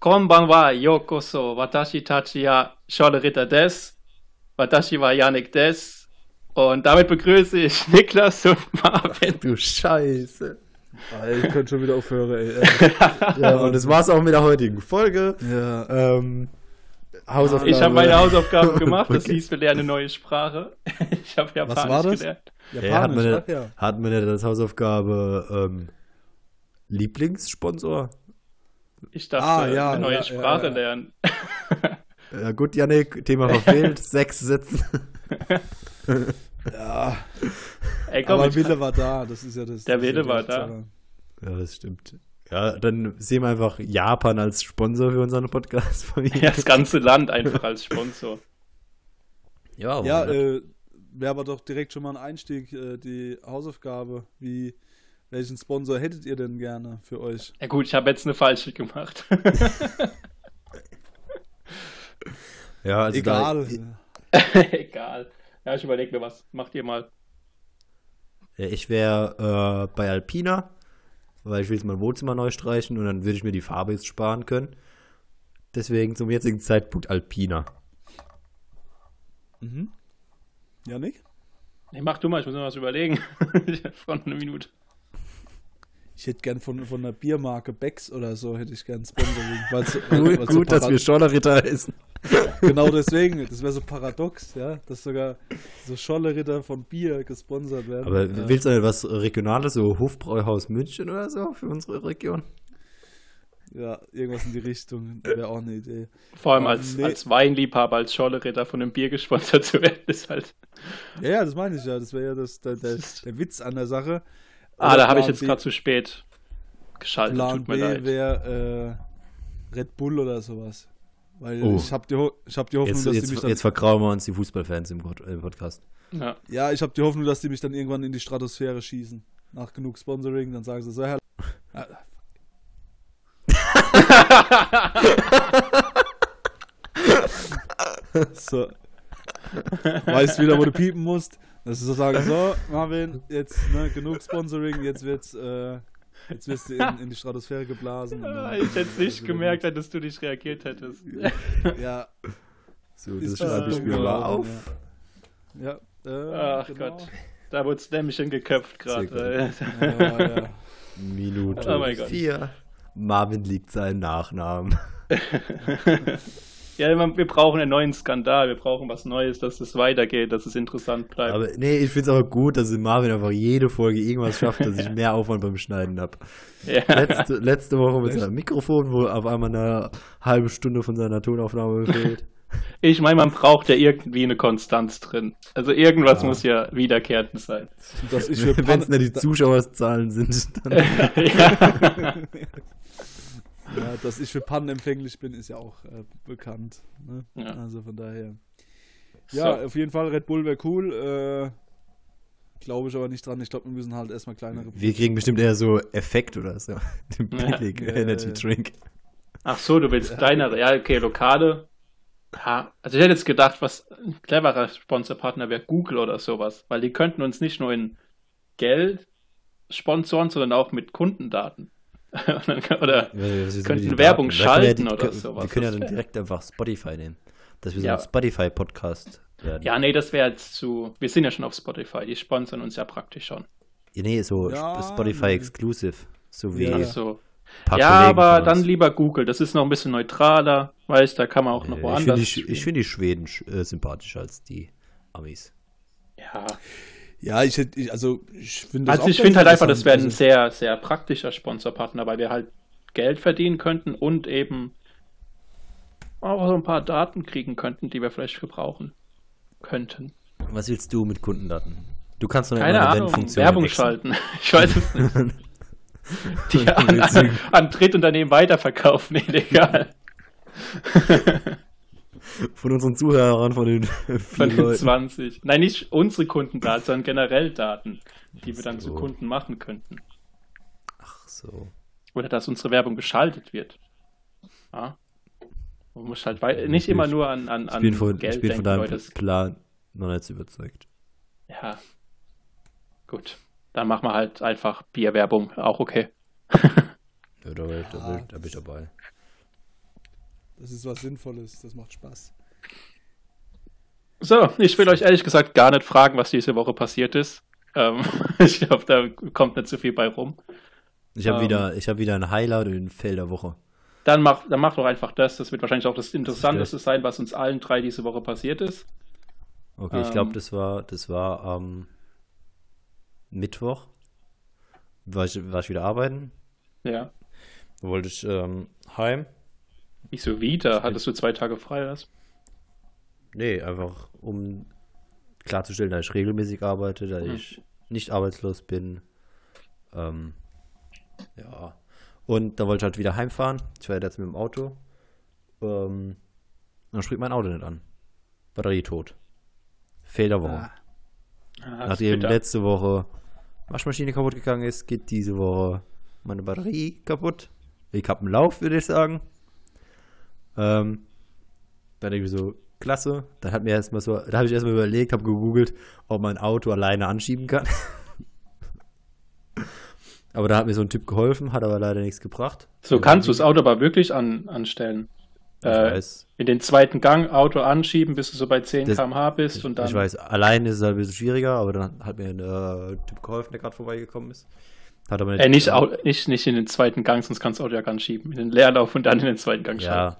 Konbanwa yokoso watashi tachi ya Scholle Ritter des. Watashi wa Yannick des. Und damit begrüße ich Niklas und Marvin. Du Scheiße. Ich könnte schon wieder aufhören, ey. Ja, und das war's auch mit der heutigen Folge. Ja. Ähm, Hausaufgabe. Ich habe meine Hausaufgaben gemacht. Das hieß, wir lernen eine neue Sprache. Ich habe Japanisch Was war das? gelernt. Ja, hat, man, Japanisch, ja. hat man nicht als Hausaufgabe ähm, Lieblingssponsor? Ich dachte, Ah, ja, eine neue ja, Sprache ja, ja. lernen. Ja, gut, Yannick, Thema verfehlt. Sechs Sätze. Ja, Ey, komm, aber Wille war da, das ist ja das. Der Wille war da. Ja, das stimmt. Ja, dann sehen wir einfach Japan als Sponsor für unseren Podcast. Ja, das ganze Land einfach als Sponsor. ja, Ja, äh, wäre aber doch direkt schon mal ein Einstieg, äh, die Hausaufgabe. Wie, welchen Sponsor hättet ihr denn gerne für euch? Ja gut, ich habe jetzt eine falsche gemacht. ja also Egal. Da, Egal. Ja, ich überlege mir was. Macht ihr mal. Ja, ich wäre äh, bei Alpina, weil ich will jetzt mein Wohnzimmer neu streichen und dann würde ich mir die Farbe jetzt sparen können. Deswegen zum jetzigen Zeitpunkt Alpina. mhm. Janik? Nee, mach du mal, ich muss mir was überlegen. Von einer Minute. Ich hätte gern von, von einer Biermarke Becks oder so, hätte ich gern Sponsoring. Weil's, Gut, weil's so gut dass wir Schorlerritter essen. Genau deswegen, das wäre so paradox, ja, dass sogar so Scholle-Ritter von Bier gesponsert werden. Aber ja. willst du etwas Regionales, so Hofbräuhaus München oder so für unsere Region? Ja, irgendwas in die Richtung wäre auch eine Idee. Vor allem Ah, als, nee. als Weinliebhaber, als Scholleritter von einem Bier gesponsert zu werden, ist halt. Ja, ja, das meine ich ja. Das wäre ja das, der, der, der Witz an der Sache. Ah, da habe ich jetzt gerade zu spät geschaltet. Plan Tut mir B leid. wäre äh, Red Bull oder sowas. Weil Oh. ich habe die, Ho- ich hab die Hoffnung, Jetzt, dass die jetzt, mich dann, jetzt vergrauen wir uns die Fußballfans im Podcast. Ja. ja, ich habe die Hoffnung, dass die mich dann irgendwann in die Stratosphäre schießen. Nach genug Sponsoring, dann sagen sie so, Herr. Ah, so. Weißt wieder, wo du piepen musst. Dass sie so sagen, so, Marvin, jetzt ne, genug Sponsoring, jetzt wird's, äh, jetzt wirst du in, in die Stratosphäre geblasen. und Ah, dann- Ich hätte es nicht also, gemerkt, hättest du nicht reagiert hättest. Ja, So, Ist das das schreibe ich mir mal auf. ja. äh, Ach genau. Gott. Da wurde es nämlich geköpft gerade. Ja, ja. Minute Oh mein Gott. 4. Marvin liegt seinen Nachnamen. Ja, wir brauchen einen neuen Skandal. Wir brauchen was Neues, dass es weitergeht, dass es interessant bleibt. Aber nee, ich finde es aber gut, dass Marvin einfach jede Folge irgendwas schafft, dass ich mehr Aufwand beim Schneiden habe. ja. Letzte, letzte Woche mit seinem Mikrofon, wo auf einmal eine halbe Stunde von seiner Tonaufnahme fehlt. Ich meine, man braucht ja irgendwie eine Konstanz drin. Also irgendwas Ja. muss ja wiederkehrend sein. Wenn es nicht die Zuschauerzahlen sind, dann. ja. Ja, dass ich für Pannen empfänglich bin, ist ja auch äh, bekannt. Ne? Ja. Also von daher. Ja, So. auf jeden Fall, Red Bull wäre cool. Äh, Glaube ich aber nicht dran. Ich glaube, wir müssen halt erstmal kleinere. Wir kriegen bestimmt eher so Effekt oder so. Den Ja. billigen Ja, Energy. Drink. Ach so, du willst kleinere. Ja, okay, lokale. Ja, also ich hätte jetzt gedacht, was ein cleverer Sponsorpartner wäre Google oder sowas, weil die könnten uns nicht nur in Geld sponsoren, sondern auch mit Kundendaten. Oder Ja, Könnten Werbung Daten? Schalten die- oder können- sowas. Wir können ja dann direkt einfach Spotify nehmen. Dass wir so Ja. ein Spotify-Podcast werden. ja, nee, das wäre jetzt zu. Wir sind ja schon auf Spotify, die sponsern uns ja praktisch schon. Ja, nee, so Ja, Spotify nee. Exclusive. So wie Ja. Ach so. paar Ja, aber dann lieber Google. Das ist noch ein bisschen neutraler, weißt da kann man auch noch Äh, woanders. Ich finde die, find die Schweden äh, sympathischer als die Amis. ja, Ja, ich hätte, ich, also ich finde das Also auch ich finde halt einfach, das wäre ein sehr, sehr praktischer Sponsorpartner, weil wir halt Geld verdienen könnten und eben auch so ein paar Daten kriegen könnten, die wir vielleicht gebrauchen könnten. Was willst du mit Kundendaten? Du kannst doch nicht Keine Ahnung, Werbung wechseln. schalten. Ich weiß es nicht. Die an, an, an Drittunternehmen weiterverkaufen, illegal. Von unseren Zuhörern, von den Von den Leuten. 20. Nein, nicht unsere Kundendaten, sondern generell Daten, die wir dann So. zu Kunden machen könnten. Ach so. Oder dass unsere Werbung geschaltet wird. Ja. Man muss halt wei- nicht Ich bin- immer nur an, an, Ich an bin von, Geld ich bin von deinem Leute. Plan noch nicht so überzeugt. Ja. Gut. Dann machen wir halt einfach Bierwerbung. Auch okay. Ja, da, da, da, da bin ich dabei. Das ist was Sinnvolles, das macht Spaß. So, ich will euch ehrlich gesagt gar nicht fragen, was diese Woche passiert ist. Ähm, ich glaube, da kommt nicht so viel bei rum. Ich habe Ähm. wieder, ich hab wieder ein Highlight in der Woche. Dann mach, dann mach doch einfach das. Das wird wahrscheinlich auch das Interessanteste sein, was uns allen drei diese Woche passiert ist. Okay, ich glaube, Ähm. das war, das war am Mittwoch. War ich, war ich wieder arbeiten. Ja. Wollte ich ähm, heim. Wieso wieder? Hattest du zwei Tage frei, was? Nee, einfach um klarzustellen, dass ich regelmäßig arbeite, dass Hm. ich nicht arbeitslos bin. Ähm, ja. Und da wollte ich halt wieder heimfahren. Ich war jetzt mit dem Auto. Ähm, dann springt mein Auto nicht an. Batterie tot. Fehlerwoche. Ah, Ah, Nachdem bitter. letzte Woche Waschmaschine kaputt gegangen ist, geht diese Woche meine Batterie kaputt. Ich habe einen Lauf, würde ich sagen. Ähm, dann denke ich mir so, klasse. Dann hat mir erstmal so, da habe ich erstmal überlegt, habe gegoogelt, ob man ein Auto alleine anschieben kann. aber da hat mir so ein Typ geholfen, hat aber leider nichts gebracht. So kannst du das Auto aber wirklich an, anstellen. Ich Äh, weiß. in den zweiten Gang Auto anschieben, bis du so bei 10 Das- km/h bist Ich, und dann. ich weiß, allein ist es halt ein bisschen schwieriger, aber dann hat mir ein äh, Typ geholfen, der gerade vorbeigekommen ist. Hat aber Äh, nicht, Au- nicht, nicht in den zweiten Gang, sonst kannst du Auto ja gar nicht schieben. In den Leerlauf und dann in den zweiten Gang Ja.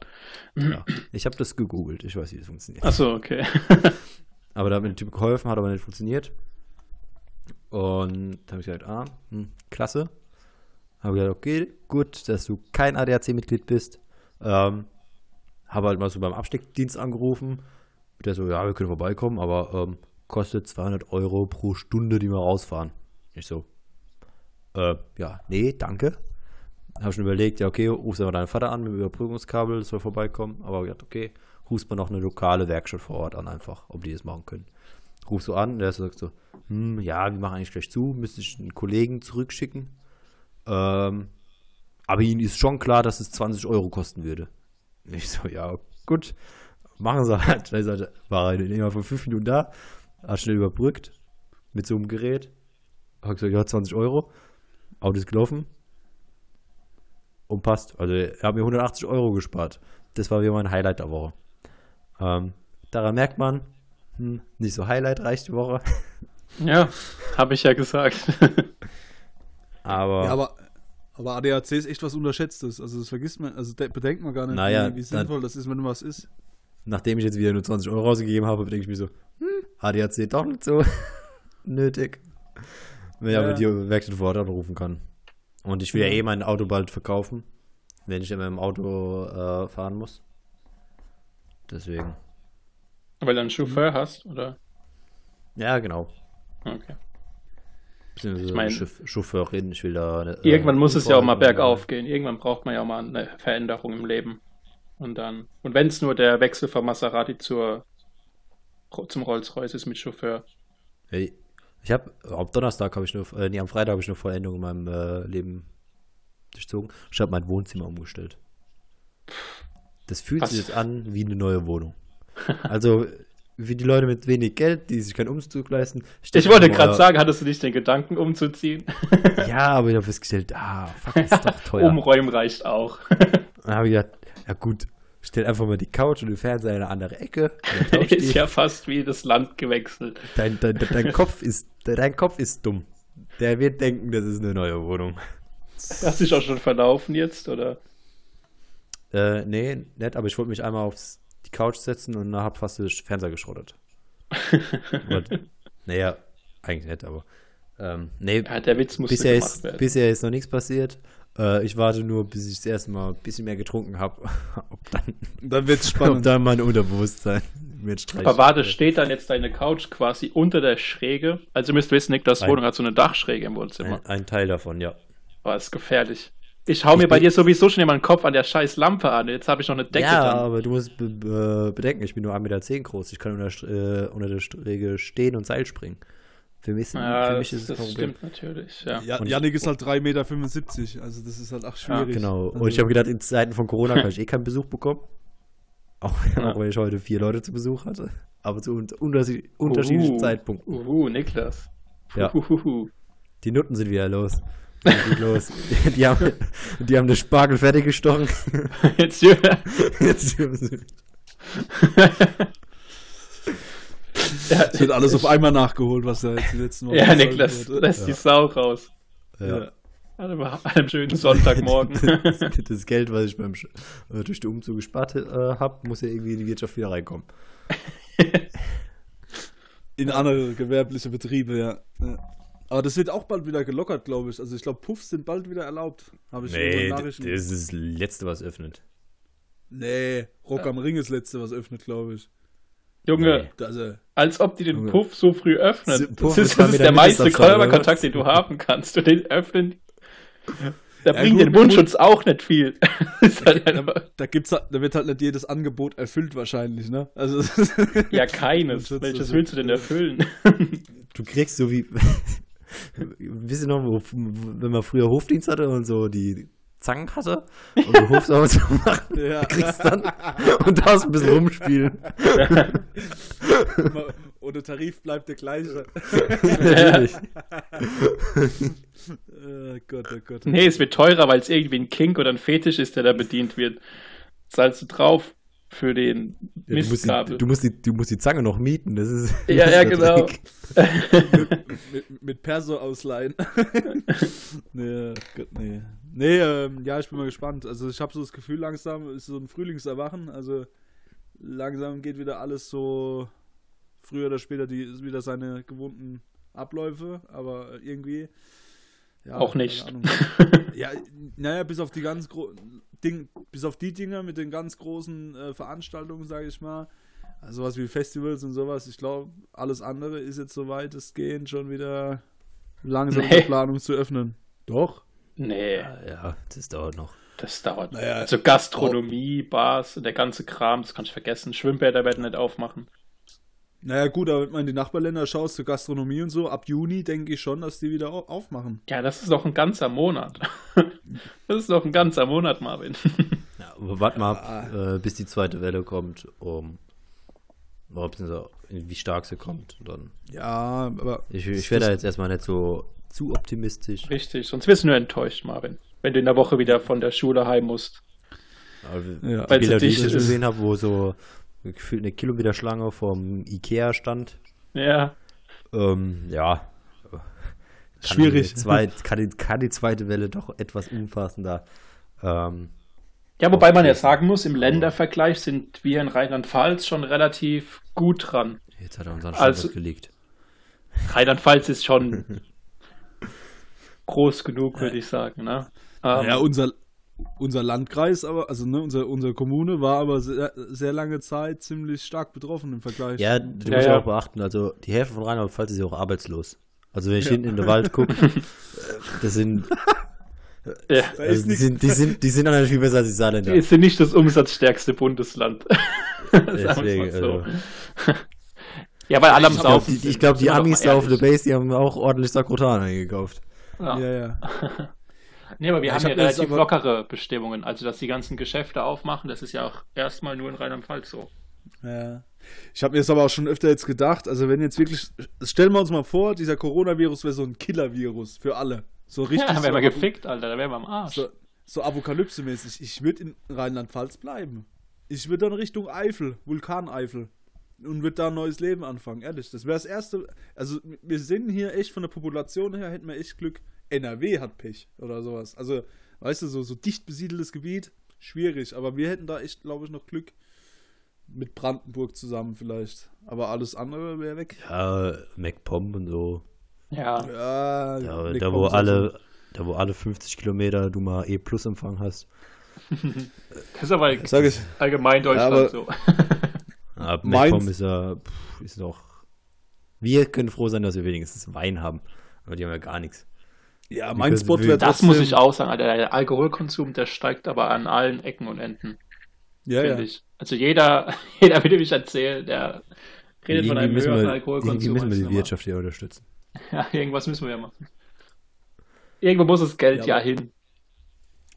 schalten. ja. Ich habe das gegoogelt, ich weiß, wie das funktioniert. Achso, okay. Aber da hat mir der Typ geholfen, hat aber nicht funktioniert. Und da habe ich gesagt, ah, hm, klasse. Habe gesagt, okay, gut, dass du kein ADAC-Mitglied bist. Ähm, habe halt mal so beim Absteckdienst angerufen. Der so, ja, wir können vorbeikommen, aber ähm, kostet 200 Euro pro Stunde, die wir rausfahren. Ich so, äh, ja, nee, danke. Habe schon überlegt, ja, okay, rufst aber deinen Vater an mit dem Überbrückungskabel, das soll vorbeikommen. Aber gesagt, okay, rufst mal noch eine lokale Werkstatt vor Ort an, einfach, ob die das machen können. Rufst du an, der sagt so, hm, ja, wir machen eigentlich gleich zu, müsste ich einen Kollegen zurückschicken. Ähm, aber ihnen ist schon klar, dass es 20 Euro kosten würde. Ich so, ja, gut, machen sie halt. Dann halt- war er immer vor fünf Minuten da, hat schnell überbrückt mit so einem Gerät. Hat gesagt, ja, 20 Euro. Auto ist gelaufen. Und passt. Also, er hat mir 180 Euro gespart. Das war wieder mein Highlight der Woche. Ähm, daran merkt man, hm, nicht so highlightreich die Woche. ja, habe ich ja gesagt. Aber, Ja, aber, aber ADAC ist echt was Unterschätztes. Also das vergisst man, also de- bedenkt man gar nicht, Naja, wie, wie dann- sinnvoll das ist, wenn was ist. nachdem ich jetzt wieder nur 20 Euro ausgegeben habe, denke ich mir so, hm, ADAC doch nicht so nötig. Wenn ich Ja. die Werkstatt vor Ort anrufen kann. Und ich will ja eh mein Auto bald verkaufen, wenn ich immer im Auto äh, fahren muss. Deswegen. Weil du einen Chauffeur hast, oder? Ja, genau. Okay. Beziehungsweise Ich mein- Chauff- Chauffeurin, ich will da. äh, Irgendwann muss es ja auch mal bergauf gehen. Irgendwann braucht man ja auch mal eine Veränderung im Leben. Und dann. Und wenn es nur der Wechsel von Maserati zur, zum Rolls-Royce ist mit Chauffeur. Hey, ich habe am Donnerstag habe ich nur, äh, nee, am Freitag habe ich eine Veränderung in meinem äh, Leben durchzogen. Ich habe mein Wohnzimmer umgestellt. Das fühlt Was? sich jetzt an wie eine neue Wohnung. Also wie die Leute mit wenig Geld, die sich keinen Umzug leisten. Ich wollte gerade sagen, hattest du nicht den Gedanken umzuziehen? Ja, aber ich habe festgestellt, ah, fuck, ist doch teuer. Umräumen reicht auch. Dann habe ich gedacht, ja gut, stell einfach mal die Couch und den Fernseher in eine andere Ecke. ist ja fast wie das Land gewechselt. Dein, dein, dein, Kopf ist, dein Kopf ist dumm. Der wird denken, das ist eine neue Wohnung. Hast du dich auch schon verlaufen jetzt, oder? Äh, nee, nett, aber ich wollte mich einmal auf die Couch setzen und habe fast den Fernseher geschrottet. Aber, naja, eigentlich nett, aber. Ähm, nee, Ja, der Witz musste bisher gemacht ist, werden. bisher ist noch nichts passiert. Äh, ich warte nur, bis ich das erste Mal ein bisschen mehr getrunken habe. ob, dann, Und dann wird's ob spannend. dann mein Unterbewusstsein mit Streich. Aber warte, steht dann jetzt deine Couch quasi unter der Schräge? Also ihr müsst wissen, Niklas Nein. Wohnung hat so eine Dachschräge im Wohnzimmer. ein, ein Teil davon, ja. Aber ist gefährlich. Ich hau mir bei dir sowieso schon immer den Kopf an der scheiß Lampe an. Jetzt habe ich noch eine Decke ja, dran. aber du musst be be bedenken, ich bin nur 1,10 Meter groß. Ich kann unter, äh, unter der Sträge stehen und Seil springen. Für mich, Ja, für das, mich ist es das stimmt natürlich. Ja. Ja, Und ich- Janik ist halt 3,75 Meter, also das ist halt auch schwierig. Genau. Also, Und ich habe gedacht, in Zeiten von Corona kann ich eh keinen Besuch bekommen. Auch, Ja. auch wenn ich heute vier Leute zu Besuch hatte. Aber zu un unterschied unterschiedlichen Uhu. Zeitpunkten. Uhu, Niklas. Ja. Uhuhu. Die Nutten sind wieder los. Los. Die haben, die haben den Spargel fertig gestochen. Jetzt hier. Jetzt dürfen sie- Es wird alles auf einmal nachgeholt, was da jetzt die letzten Wochen ja, Niklas, wurde. lässt die Sau raus. ja. An einem, an einem schönen Sonntagmorgen. Das, das Geld, was ich beim äh, durch den Umzug gespart äh, habe, muss ja irgendwie in die Wirtschaft wieder reinkommen. In andere gewerbliche Betriebe, ja. ja. Aber das wird auch bald wieder gelockert, glaube ich. Also ich glaube, Puffs sind bald wieder erlaubt. Habe ich Nee, das ist das Letzte, was öffnet. Nee, Rock am Ring ist das letzte, was öffnet, glaube ich. Junge, Nee. Äh, als ob die den Junge. Puff so früh öffnen. Puff Das ist, das ist der meiste Körperkontakt, den du haben kannst. Und den öffnen. Da Ja, bringt gut, den Mundschutz auch nicht viel. halt da gibt's da wird halt nicht jedes Angebot erfüllt wahrscheinlich, ne? Also ja, keines. Welches willst du denn erfüllen? Du kriegst so wie. Wisst ihr noch, wo, wenn man früher Hofdienst hatte und so die Zangen hatte und du Hofsauber zu machen, ja. kriegst dann und darfst ein bisschen rumspielen. Der Tarif bleibt der gleiche. Natürlich. Oh Gott, oh Gott. nee, es wird teurer, weil es irgendwie ein Kink oder ein Fetisch ist, der da bedient wird. Zahlst du drauf für den Ja, du, musst die, du, musst die, du musst die Zange noch mieten. Das ist, Ja, das ja, genau. Trick. mit, mit Perso ausleihen. nee, Gott, nee. Nee, ähm, ja, ich bin mal gespannt. Also ich habe so das Gefühl, langsam ist so ein Frühlingserwachen. Also langsam geht wieder alles so früher oder später die wieder seine gewohnten Abläufe, aber irgendwie ja, Auch nicht. Ja, naja, bis auf die ganz Ding, bis auf die Dinger mit den ganz großen äh, Veranstaltungen, sage ich mal. Also sowas wie Festivals und sowas. Ich glaube, alles andere ist jetzt so weitestgehend schon wieder langsam in Nee. der Planung zu öffnen. Doch. nee, Ja, das dauert noch. das dauert. Naja, also Gastronomie, Bars, der ganze Kram, das kannst du vergessen. Schwimmbäder werden nicht aufmachen. Naja, gut, aber wenn man in die Nachbarländer schaut, zur Gastronomie und so, ab Juni denke ich schon, dass die wieder au- aufmachen. Ja, das ist doch ein ganzer Monat. das ist doch ein ganzer Monat, Marvin. Ja, aber warte mal ab, äh, bis die zweite Welle kommt, um wie stark sie kommt. Dann. Ja, aber Ich, ich wäre da jetzt erstmal nicht so zu optimistisch. Richtig, sonst wirst du nur enttäuscht, Marvin. Wenn du in der Woche wieder von der Schule heim musst. Ja. die Weil Bilder, sie die ich gesehen habe, wo so gefühlt eine Kilometer-Schlange vom Ikea stand, Ja, ähm, ja. Kann Schwierig. Die zweit, kann, die, kann die zweite Welle doch etwas umfassender. Ähm, Ja, wobei man ja sagen muss, im Ländervergleich sind wir in Rheinland-Pfalz schon relativ gut dran. jetzt hat er unseren Also- Standort gelegt. Rheinland-Pfalz ist schon groß genug, würde ich sagen. Ne? Ähm, ja, unser, unser Landkreis, aber, also ne, unser, unsere Kommune war aber sehr, sehr lange Zeit ziemlich stark betroffen im Vergleich. Ja, du Ja, musst ja. auch beachten, also die Hälfte von Rheinland-Pfalz ist ja auch arbeitslos. Also wenn ich Ja. hinten in den Wald gucke, das sind, ja. Da also die, sind, die, sind, die sind dann viel besser als die Saarländer. Wir sind nicht das umsatzstärkste Bundesland. Deswegen, so. also. Ja, weil alle am Ich glaube, Saufen die, glaub, die Amis da auf der. Base, die haben auch ordentlich Sakrotan eingekauft. Ja. Ja, ja. Nee, aber wir Ja, haben ja relativ aber- lockere Bestimmungen. Also, dass die ganzen Geschäfte aufmachen, das ist ja auch erstmal nur in Rheinland-Pfalz so. Ja. Ich habe mir das aber auch schon öfter jetzt gedacht, also wenn jetzt wirklich, stellen wir uns mal vor, dieser Coronavirus wäre so ein Killer-Virus für alle. So richtig. ja, dann wären so wir gefickt, Alter. Da wären wir am Arsch. So, so Apokalypse-mäßig. Ich würde in Rheinland-Pfalz bleiben. Ich würde dann Richtung Eifel, Vulkaneifel. Und würde da ein neues Leben anfangen, ehrlich. Das wäre das erste. Also, wir sind hier echt von der Population her, hätten wir echt Glück. NRW hat Pech oder sowas. Also, weißt du, so, so dicht besiedeltes Gebiet, schwierig. Aber wir hätten da echt, glaube ich, noch Glück. Mit Brandenburg zusammen vielleicht. Aber alles andere wäre weg. Ja, MacPom und so. Ja. Ja, Da, nee, da wo so- alle, da wo alle 50 Kilometer du mal E-Plus-Empfang hast. Das ist aber Sag ich. allgemein Deutschland aber- so. Aber Mainz- MacPom ist ja, pff, ist doch. Wir können froh sein, dass wir wenigstens Wein haben. Aber die haben ja gar nichts. Ja, mein Spot wäre Das muss ich auch sagen, Alter. Der Alkoholkonsum, der steigt aber an allen Ecken und Enden, Ja, ja. ich. Also jeder, jeder will mich erzählen, der redet von einem höheren wir, irgendwie Alkoholkonsum. müssen wir die. Wirtschaft hier unterstützen. Ja, irgendwas müssen wir ja machen. Irgendwo muss das Geld Ja, ja, aber- hin.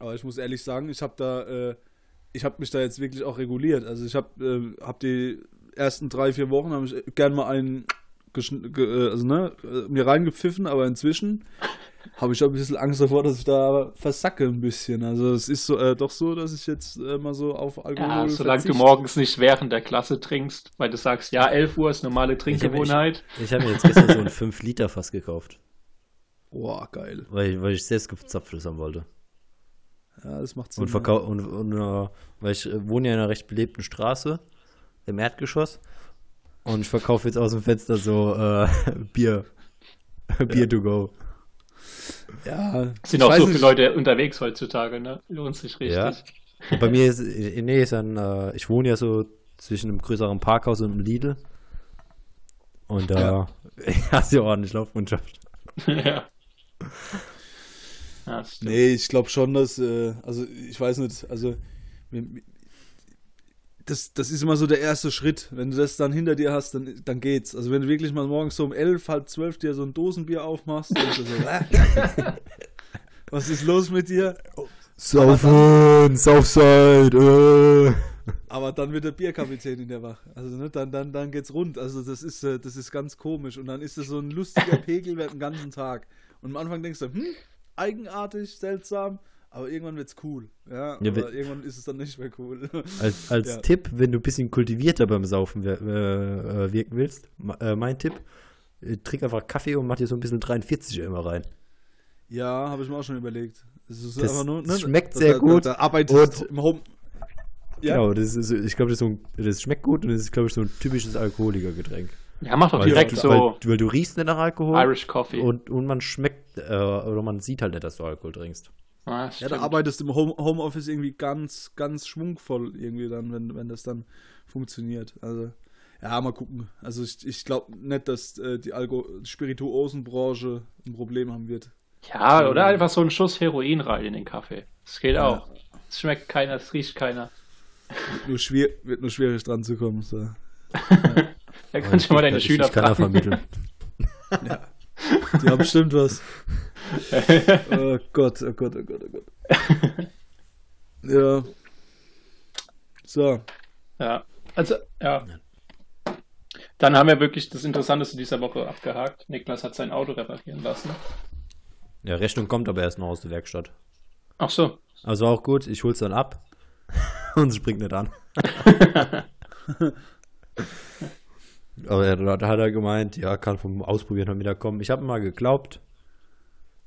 Aber ich muss ehrlich sagen, ich habe da, äh, ich habe mich da jetzt wirklich auch reguliert. Also ich habe, äh, hab die ersten drei, vier Wochen habe ich gern mal einen ge, äh, also, ne, äh, mir reingepfiffen, aber inzwischen habe ich auch ein bisschen Angst davor, dass ich da versacke ein bisschen. Also es ist so, äh, doch so, dass ich jetzt äh, mal so auf Alkohol Ja, solange du verzichte. morgens nicht während der Klasse trinkst, weil du sagst, ja, 11 Uhr ist normale Trinkgewohnheit. Ich habe mir jetzt gestern so ein 5-Liter-Fass gekauft, Boah, geil. weil, weil ich selbst gezapftes haben wollte. Ja, das macht Sinn. Und, verkau und, und äh, weil ich wohne ja in einer recht belebten Straße, im Erdgeschoss. Und ich verkaufe jetzt aus dem Fenster so äh, Bier. Bier to go. ja. Es sind auch so viele Leute unterwegs heutzutage, ne? Lohnt sich richtig. Ja. Und bei mir ist, äh, nee, ist ein, äh, ich wohne ja so zwischen einem größeren Parkhaus und einem Lidl. Und da hast du ja ordentlich Laufkundschaft. ja. Ja. Nee, ich glaube schon, dass, äh, also ich weiß nicht, also mir- das, das ist immer so der erste Schritt. Wenn du das dann hinter dir hast, dann, dann geht's. Also wenn du wirklich mal morgens so um elf, halb zwölf dir so ein Dosenbier aufmachst, du so, äh, was ist los mit dir? Saufen, Southside, äh. Aber dann wird der Bierkapitän in der Wach. Also ne, dann, dann, dann geht's rund. Also das ist, äh, das ist ganz komisch. Und dann ist das so ein lustiger Pegel während den ganzen Tag. Und am Anfang denkst du, hm, eigenartig, seltsam, aber irgendwann wird's cool. Ja, Ja, aber irgendwann ist es dann nicht mehr cool. Als, als Ja. Tipp, wenn du ein bisschen kultivierter beim Saufen wir- äh, äh, wirken willst, ma- äh, mein Tipp, äh, trink einfach Kaffee und mach dir so ein bisschen 43 immer rein. Ja, habe ich mir auch schon überlegt. Es ist Das- einfach nur, das schmeckt sehr da, gut Da, da arbeitest und- du im Home. Ja, Genau, das ist, ich glaube, das, so das schmeckt gut und das ist, glaube ich, so ein typisches Alkoholikergetränk. Ja, mach doch Weil- direkt weil, so Weil, weil du riechst nicht nach Alkohol Irish Coffee. und, und man schmeckt, äh, oder man sieht halt nicht, dass du Alkohol trinkst. Ah, ja, da arbeitest du im Home, Homeoffice irgendwie ganz, ganz schwungvoll irgendwie dann, wenn, wenn das dann funktioniert. Also, ja, mal gucken. Also ich, ich glaube nicht, dass äh, die Alko Spirituosenbranche ein Problem haben wird. ja, oder einfach so einen Schuss Heroin rein in den Kaffee. Das geht auch. Es schmeckt keiner, es riecht keiner. Wird nur, schwer, wird nur schwierig dran zu kommen. So. Da kannst du mal deine ich, Schüler ich kann fragen. vermitteln. Die haben bestimmt was. Oh Gott, oh Gott, oh Gott, oh Gott. Ja. So. Ja, also, ja. Dann haben wir wirklich das Interessanteste dieser Woche abgehakt. Niklas hat sein Auto reparieren lassen. Ja, Rechnung kommt aber erst noch aus der Werkstatt. Ach so. Also auch gut, ich hol's dann ab und es springt nicht an. aber er, da hat er gemeint, ja, kann vom Ausprobieren dann wieder kommen. Ich habe mal geglaubt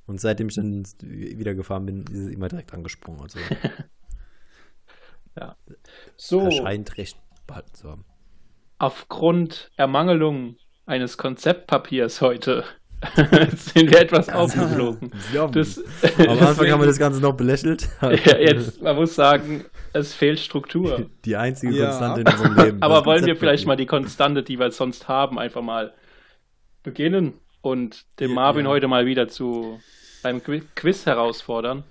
und seitdem ich dann wieder gefahren bin, ist es immer direkt angesprungen. Also So, er scheint recht behalten zu haben. aufgrund Ermangelung eines Konzeptpapiers heute sind wir etwas aufgeflogen. Das, Am Anfang haben wir das Ganze noch belächelt. ja, jetzt, man muss sagen, es fehlt Struktur. Die einzige Ja. Konstante in unserem Leben. Aber wollen wir vielleicht mal die Konstante, die wir sonst haben, einfach mal beginnen und den Marvin ja. heute mal wieder zu einem Qui- Quiz herausfordern?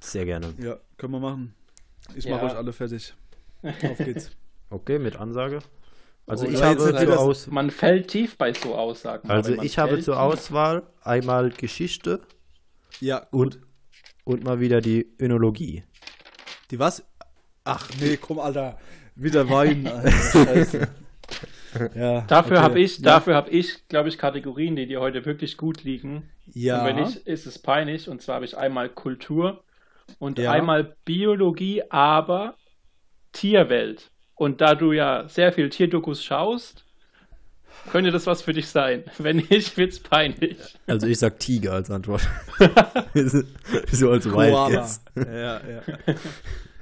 Sehr gerne. Ja, können wir machen. Ich Ja. mache euch alle fertig. Auf geht's. Okay, mit Ansage. Also Oh, ich habe nicht zur Aus Man fällt tief bei so Aussagen. also ich habe zur. Auswahl einmal Geschichte Ja, und, und mal wieder die Önologie. Die was? Ach nee, komm, Alter. Wieder Wein, Alter. Scheiße. Ja, Dafür okay. habe ich, Ja. dafür habe ich, glaube ich, Kategorien, die dir heute wirklich gut liegen. Ja. Und wenn nicht, ist es peinlich. Und zwar habe ich einmal Kultur und Ja. einmal Biologie, aber Tierwelt. Und da du ja sehr viel Tierdokus schaust, könnte das was für dich sein. Wenn nicht, wird's peinlich. Also ich sag Tiger als Antwort. so als Koala. Wildcats. Ja, ja.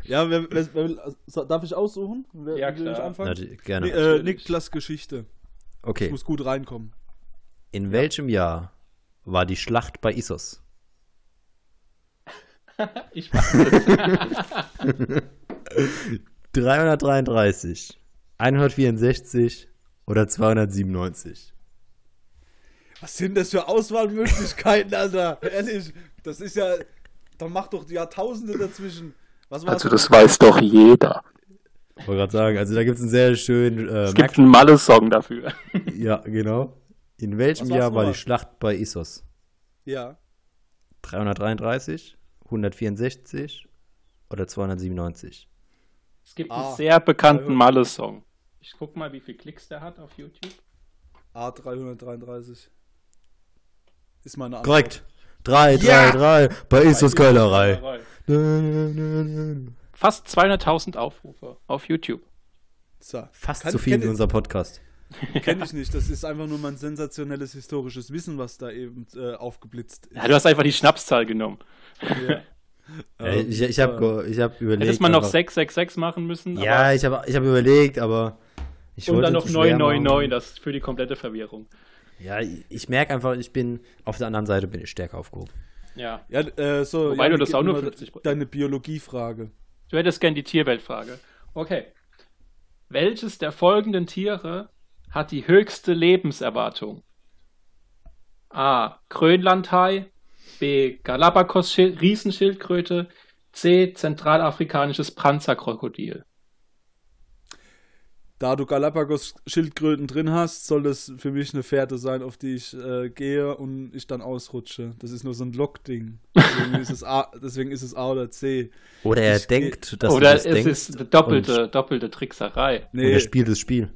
Ja, wer, wer, wer, will- also, darf ich aussuchen? Wer, Ja, will ich klar. anfangen? Natürlich, gerne. Nee, äh, Niklas Geschichte. Ich Okay. muss gut reinkommen. In welchem Jahr war die Schlacht bei Issos? Ich weiß 333, 164 oder 297? Was sind das für Auswahlmöglichkeiten, Alter? Ehrlich, das ist ja. Da macht doch Jahrtausende dazwischen. Was war Also das weiß doch jeder. Ich wollte gerade sagen, also da gibt es einen sehr schönen äh, Es gibt einen Malle-Song dafür. Ja, genau. In welchem war's Jahr war die Schlacht bei Issos? Ja. 333, 164 oder 297? Es gibt Ah. einen sehr bekannten. Malle-Song. Ich guck mal, wie viele Klicks der hat auf YouTube. A333. Ist meine Antwort. Korrekt. 3, 3, Ja! 3. Bei Istos Keilerei. Fast 200.000 Aufrufe auf YouTube. So. Fast Kann- so viel wie ich- unser Podcast. Kenne ich nicht. Das ist einfach nur mein sensationelles historisches Wissen, was da eben äh, aufgeblitzt ist. Ja, du hast einfach die Schnapszahl genommen. Ja. Ja, ich ich habe ich hab überlegt. Hättest man noch einfach- 666 machen müssen. Ja, aber- ich habe ich hab überlegt, aber. Ich und wollte dann noch es so schwer 999, machen. das für die komplette Verwirrung. Ja, ich, merke einfach, ich bin. Auf der anderen Seite bin ich stärker aufgehoben. Ja. Ja, äh, so, Wobei ja, du das auch nur mal 50% Deine Biologiefrage. Du hättest gern die Tierweltfrage. Okay. Welches der folgenden Tiere hat die höchste Lebenserwartung? A. Grönlandhai. B. Galapagos-Riesenschildkröte. C. Zentralafrikanisches Panzerkrokodil. Da du Galapagos-Schildkröten drin hast, soll das für mich eine Fährte sein, auf die ich äh, gehe und ich dann ausrutsche. Das ist nur so ein Lockding. Deswegen ist es A, deswegen ist es A oder C. Oder er Ich- denkt, dass Oder du das es ist eine doppelte, doppelte Trickserei. Und Nee, er spielt das Spiel.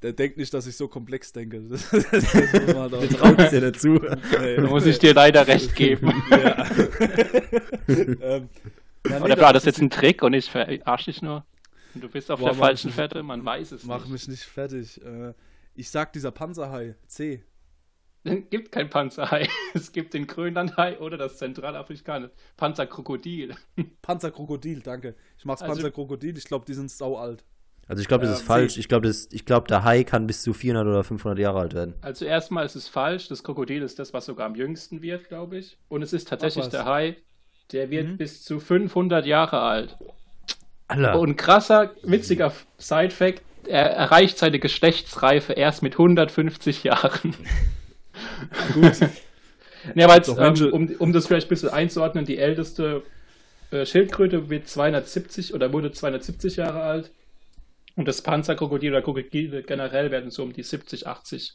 der denkt nicht, dass ich so komplex denke. Das, das, das Traut's dir dazu. Nee. Da muss ich dir leider recht geben. Ja. ähm, ja, nee, Oder war das jetzt ein Trick und ich verarsche dich nur? Du bist auf Boah, der mach falschen Fährte? Man weiß es Mach nicht. mich nicht fertig. Äh, ich sag dieser Panzerhai. C. Es gibt kein Panzerhai. Es gibt den Grönlandhai oder das zentralafrikanische Panzerkrokodil. Panzerkrokodil, danke. Ich mach's Also- Panzerkrokodil. Ich glaube, die sind sau alt. Also ich glaube, das Ja, ist falsch. C. Ich glaube, ich glaub, der Hai kann bis zu 400 oder 500 Jahre alt werden. Also erstmal ist es falsch. Das Krokodil ist das, was sogar am jüngsten wird, glaube ich. Und es ist tatsächlich der Hai. Der wird Mhm. bis zu 500 Jahre alt. Alter. Und krasser, witziger Side-Fact, er erreicht seine Geschlechtsreife erst mit 150 Jahren. Gut. Nee, aber jetzt, ähm, um, um das vielleicht ein bisschen einzuordnen, die älteste äh, Schildkröte wird 270 oder wurde 270 Jahre alt. Und das Panzerkrokodil oder Krokodile generell werden so um die 70, 80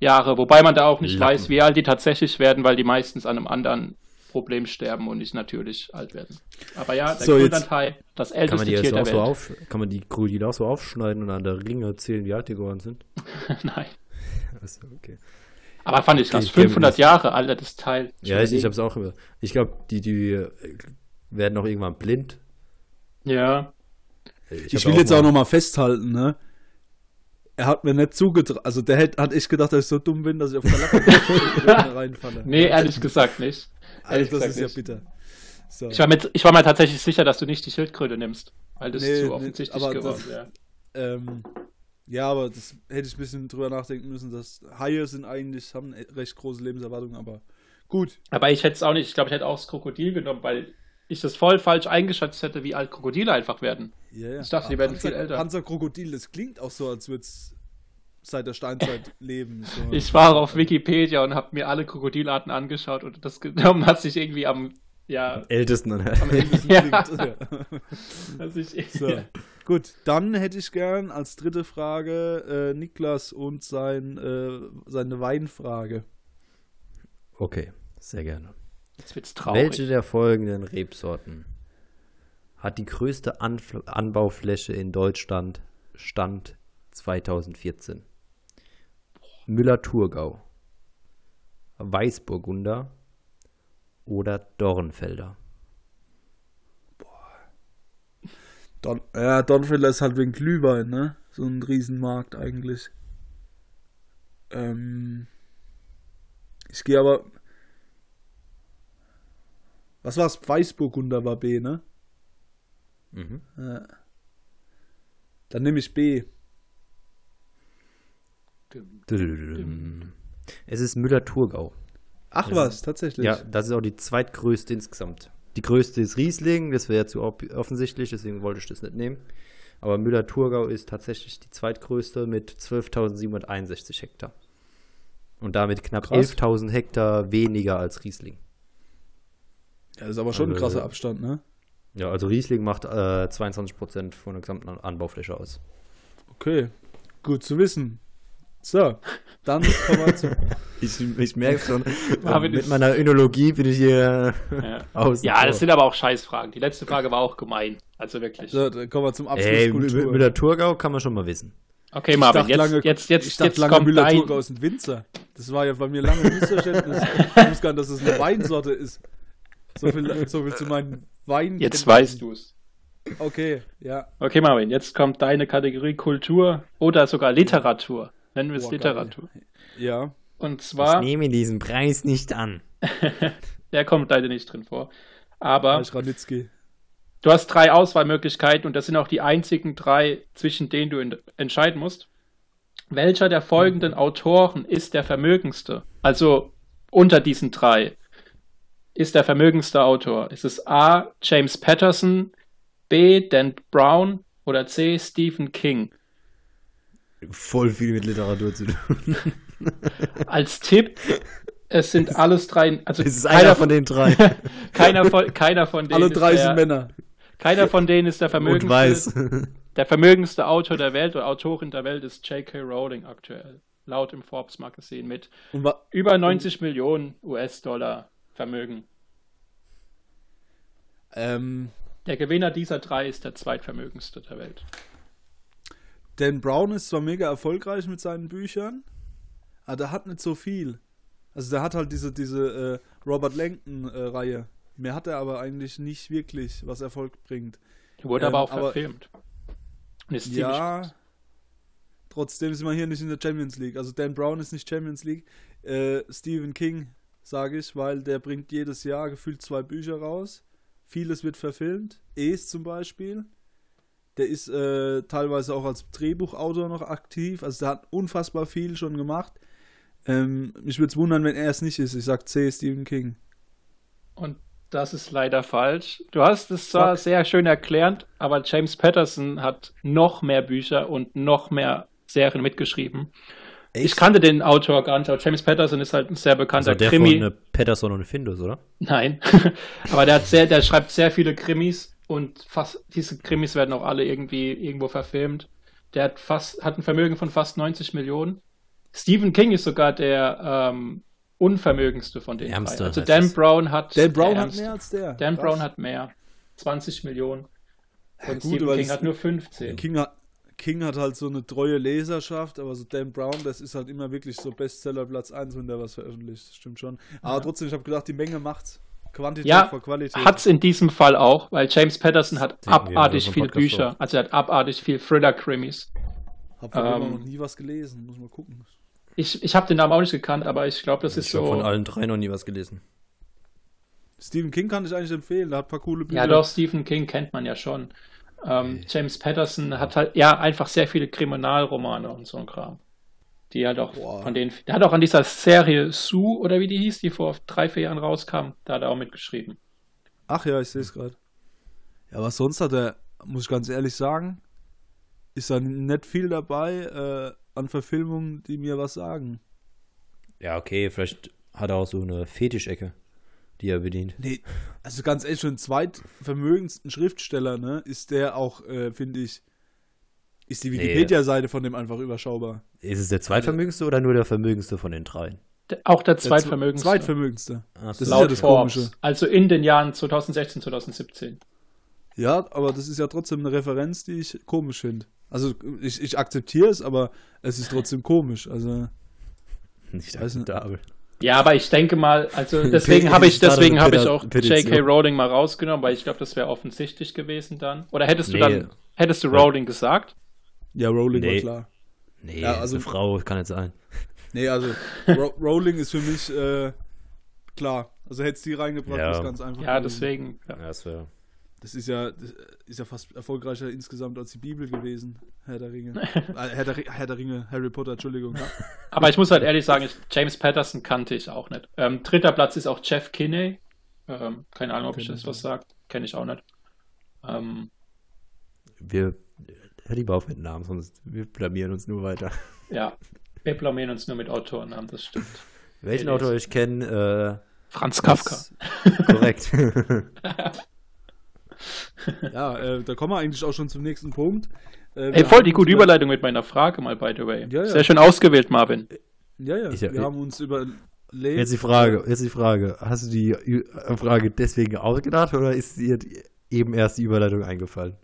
Jahre. Wobei man da auch nicht Lappen. weiß, wie alt die tatsächlich werden, weil die meistens an einem anderen Problem sterben und nicht natürlich alt werden. Aber ja, der So, jetzt- Grönlandhai, das kann man älteste die Tier jetzt der auch Welt. so auf, kann man die Krokodile auch so aufschneiden und an der Ringe zählen, wie alt die geworden sind? Nein. Achso, okay. Aber fand ich Okay, krass. ich kenn 500 das. Jahre, Alter, das Teil. Ja, ich, ich habe es auch immer. Ich glaube, die, die äh, werden auch irgendwann blind. Ja. Ich hab will jetzt mal- auch noch mal festhalten, ne? Er hat mir nicht zugetraut. Also der hat, hat echt gedacht, dass ich so dumm bin, dass ich auf Galapagos reinfalle. Nee, ehrlich gesagt nicht. Ehrlich Also, das gesagt ist ja nicht. bitter. So. Ich war, mir, ich war mir tatsächlich sicher, dass du nicht die Schildkröte nimmst, weil das Nee, zu nee, offensichtlich aber geworden das- wäre. Ähm, ja, aber das hätte ich ein bisschen drüber nachdenken müssen, dass Haie sind eigentlich, haben recht große Lebenserwartung, aber gut. Aber ich hätte es auch nicht, ich glaube, ich hätte auch das Krokodil genommen, weil ich das voll falsch eingeschätzt hätte, wie alt Krokodile einfach werden. Ja, ja. Ich dachte, die werden Panzer, viel älter. Panzerkrokodil, das klingt auch so, als würde es seit der Steinzeit leben. So. Ich war auf Wikipedia und habe mir alle Krokodilarten angeschaut und das genommen hat sich irgendwie am, ja, Ältesten dann am Klingt, ja, ja. ich, So. Gut, dann hätte ich gern als dritte Frage äh, Niklas und sein, äh, seine Weinfrage. Okay, sehr gerne. Jetzt wird's traurig. Welche der folgenden Rebsorten hat die größte Anf Anbaufläche in Deutschland Stand 2014? Müller-Thurgau, Weißburgunder oder Dornfelder? Don, ja, Donfelder ist halt wegen Glühwein, ne? So ein Riesenmarkt eigentlich. Ähm, ich gehe aber. Was war's? Weißburgunder war B, ne? Mhm. Ja. Dann nehme ich B. Es ist Müller-Thurgau. Ach Das was, tatsächlich. Ja, das ist auch die zweitgrößte insgesamt. Die größte ist Riesling, das wäre zu ob- offensichtlich, deswegen wollte ich das nicht nehmen. Aber Müller-Thurgau ist tatsächlich die zweitgrößte mit 12.761 Hektar. Und damit knapp Krass. 11.000 Hektar weniger als Riesling. Ja, das ist aber schon ein Also- krasser Abstand, ne? Ja, also Riesling macht äh, 22% von der gesamten An- Anbaufläche aus. Okay, gut zu wissen. So, dann kommen wir zu. Ich, ich merke schon, Aber mit das- meiner Önologie bin ich hier Ja. Ja, das sind aber auch Scheißfragen. Die letzte Frage war auch gemein. Also wirklich. So, dann kommen wir zum Abschluss Ey. Müller-Thurgau kann man schon mal wissen. Okay, Marvin, jetzt, lange- jetzt, jetzt, ich dachte jetzt lange kommt Müller-Thurgau ist ein Winzer. Das war ja bei mir lange ein Missverständnis. ich wusste gar nicht, dass es eine Weinsorte ist. So viel, so viel zu meinen Wein. jetzt weißt du es. Okay, ja. Okay, Marvin, jetzt kommt deine Kategorie Kultur oder sogar Literatur. Nennen wir es geil. Literatur. Ja. Und Ich zwar, nehme diesen Preis nicht an. der kommt leider nicht drin vor. Aber du hast drei Auswahlmöglichkeiten und das sind auch die einzigen drei, zwischen denen du in, entscheiden musst. Welcher der folgenden Autoren ist der vermögendste? Also unter diesen drei ist der vermögendste Autor. Ist es A. James Patterson, B. Dan Brown oder C. Stephen King? Voll viel mit Literatur zu tun. Als Tipp, es sind alles drei, also Es ist einer von den drei. keiner von, keiner von denen Alle ist drei der, sind Männer. Keiner von denen ist der vermögendste. weiß. Der vermögendste Autor der Welt oder Autorin der Welt ist J.K. Rowling aktuell. Laut im Forbes Magazin mit über 90 Millionen US-Dollar Vermögen. ähm, Der Gewinner dieser drei ist der zweitvermögendste der Welt. Dan Brown ist zwar mega erfolgreich mit seinen Büchern, aber der hat nicht so viel. Also der hat halt diese, diese äh, Robert Langton-Reihe. Mehr hat er aber eigentlich nicht wirklich, was Erfolg bringt. Wurde Ähm, aber auch aber- verfilmt. Ja, gut. trotzdem sind wir hier nicht in der Champions League. Also Dan Brown ist nicht Champions League. Äh, Stephen King, sage ich, weil der bringt jedes Jahr gefühlt zwei Bücher raus. Vieles wird verfilmt. Es zum Beispiel. Der ist äh, teilweise auch als Drehbuchautor noch aktiv. Also der hat unfassbar viel schon gemacht. Ähm, mich würde es wundern, wenn er es nicht ist. Ich sag C, Stephen King. Und das ist leider falsch. Du hast es zwar Fuck. sehr schön erklärt, aber James Patterson hat noch mehr Bücher und noch mehr Serien mitgeschrieben. Ich kannte den Autor gar nicht, aber James Patterson ist halt ein sehr bekannter Also der Krimi. von äh, Patterson und Findus, oder? Nein, aber der, hat sehr, der schreibt sehr viele Krimis und fast diese Krimis werden auch alle irgendwie irgendwo verfilmt. Der hat fast hat ein Vermögen von fast 90 Millionen. Stephen King ist sogar der ähm, unvermögendste von den Ärmste drei. Also Dan. Brown hat Dan Brown hat mehr als der. Dan Krass. Brown hat mehr, 20 Millionen. Und gut, Stephen King hat nur 15. King hat, King hat halt so eine treue Leserschaft, aber so Dan Brown, das ist halt immer wirklich so Bestseller Platz 1, wenn der was veröffentlicht. Das stimmt schon. Aber Ja. trotzdem, ich habe gedacht, die Menge macht's. Quantität Ja, vor Qualität. Hat's in diesem Fall auch, weil James Patterson hat abartig viele Bücher. Also er hat abartig viel Thriller-Krimis. Hab ähm, noch nie was gelesen, muss mal gucken. Ich, ich habe den Namen auch nicht gekannt, aber ich glaube, das ist ich habe so. von allen drei noch nie was gelesen. Stephen King kann ich eigentlich empfehlen, der hat ein paar coole Bücher. Ja, doch, Stephen King kennt man ja schon. Ähm, James Patterson hat halt, ja, einfach sehr viele Kriminalromane und so ein Kram. Die halt auch Boah. von denen. Der hat auch an dieser Serie Sue oder wie die hieß, die vor drei, vier Jahren rauskam, da hat er auch mitgeschrieben. Ach ja, ich sehe es gerade. Ja, was sonst hat er, muss ich ganz ehrlich sagen, ist da nicht viel dabei äh, an Verfilmungen, die mir was sagen. Ja, okay, vielleicht hat er auch so eine Fetischecke, die er bedient. Nee, also ganz ehrlich, schon zweitvermögendsten Schriftsteller, ne, ist der auch, äh, finde ich, ist die Nee. Wikipedia-Seite von dem einfach überschaubar. Ist es der zweitvermögendste oder nur der vermögendste von den dreien? Auch der Der zweitvermögendste. Zweitvermögendste. Ach Das so. ist ja laut das Forbes. Komische. Also in den Jahren 2016, 2017. Ja, aber das ist ja trotzdem eine Referenz, die ich komisch finde. Also ich, ich akzeptiere es, aber es ist trotzdem komisch. Also Nicht akzeptabel. Ja, aber ich denke mal, also deswegen habe ich, deswegen habe ich auch. J.K. Rowling mal rausgenommen, weil ich glaube, das wäre offensichtlich gewesen dann. Oder hättest du Nee. dann, hättest du Rowling gesagt? Ja, Rowling war Nee. klar. Nee, Ja, also eine Frau kann nicht sein. Nee, also Ro Rowling ist für mich äh, klar. Also hätte es die reingebracht, Ja. ist ganz einfach. Ja, deswegen. Ja. Ja, das wäre. Das ist ja, das ist ja fast erfolgreicher insgesamt als die Bibel gewesen. Herr der Ringe. äh, Herr, der, Herr der Ringe, Harry Potter, Entschuldigung. Ja. Aber ich muss halt ehrlich sagen, ich, James Patterson kannte ich auch nicht. Ähm, dritter Platz ist auch Jeff Kinney. Ähm, keine Ahnung, ob ich das was sagt. Kenne ich auch nicht. Ähm, Wir. Hör lieber auf mit Namen, sonst wir blamieren uns nur weiter. ja, wir blamieren uns nur mit Autorennamen, das stimmt. Welchen nee. Autor ich kenne, Franz äh, Kafka. ist Korrekt. Ja, äh, da kommen wir eigentlich auch schon zum nächsten Punkt. Äh, Ey, wir voll die gute über- Überleitung mit meiner Frage mal, by the way. Ja, ja. Sehr schön ausgewählt, Marvin. Ja, ja, Ich- wir ich- haben uns überlegt. Jetzt die Frage, jetzt die Frage. Hast du die Frage deswegen ausgedacht oder ist dir eben erst die Überleitung eingefallen?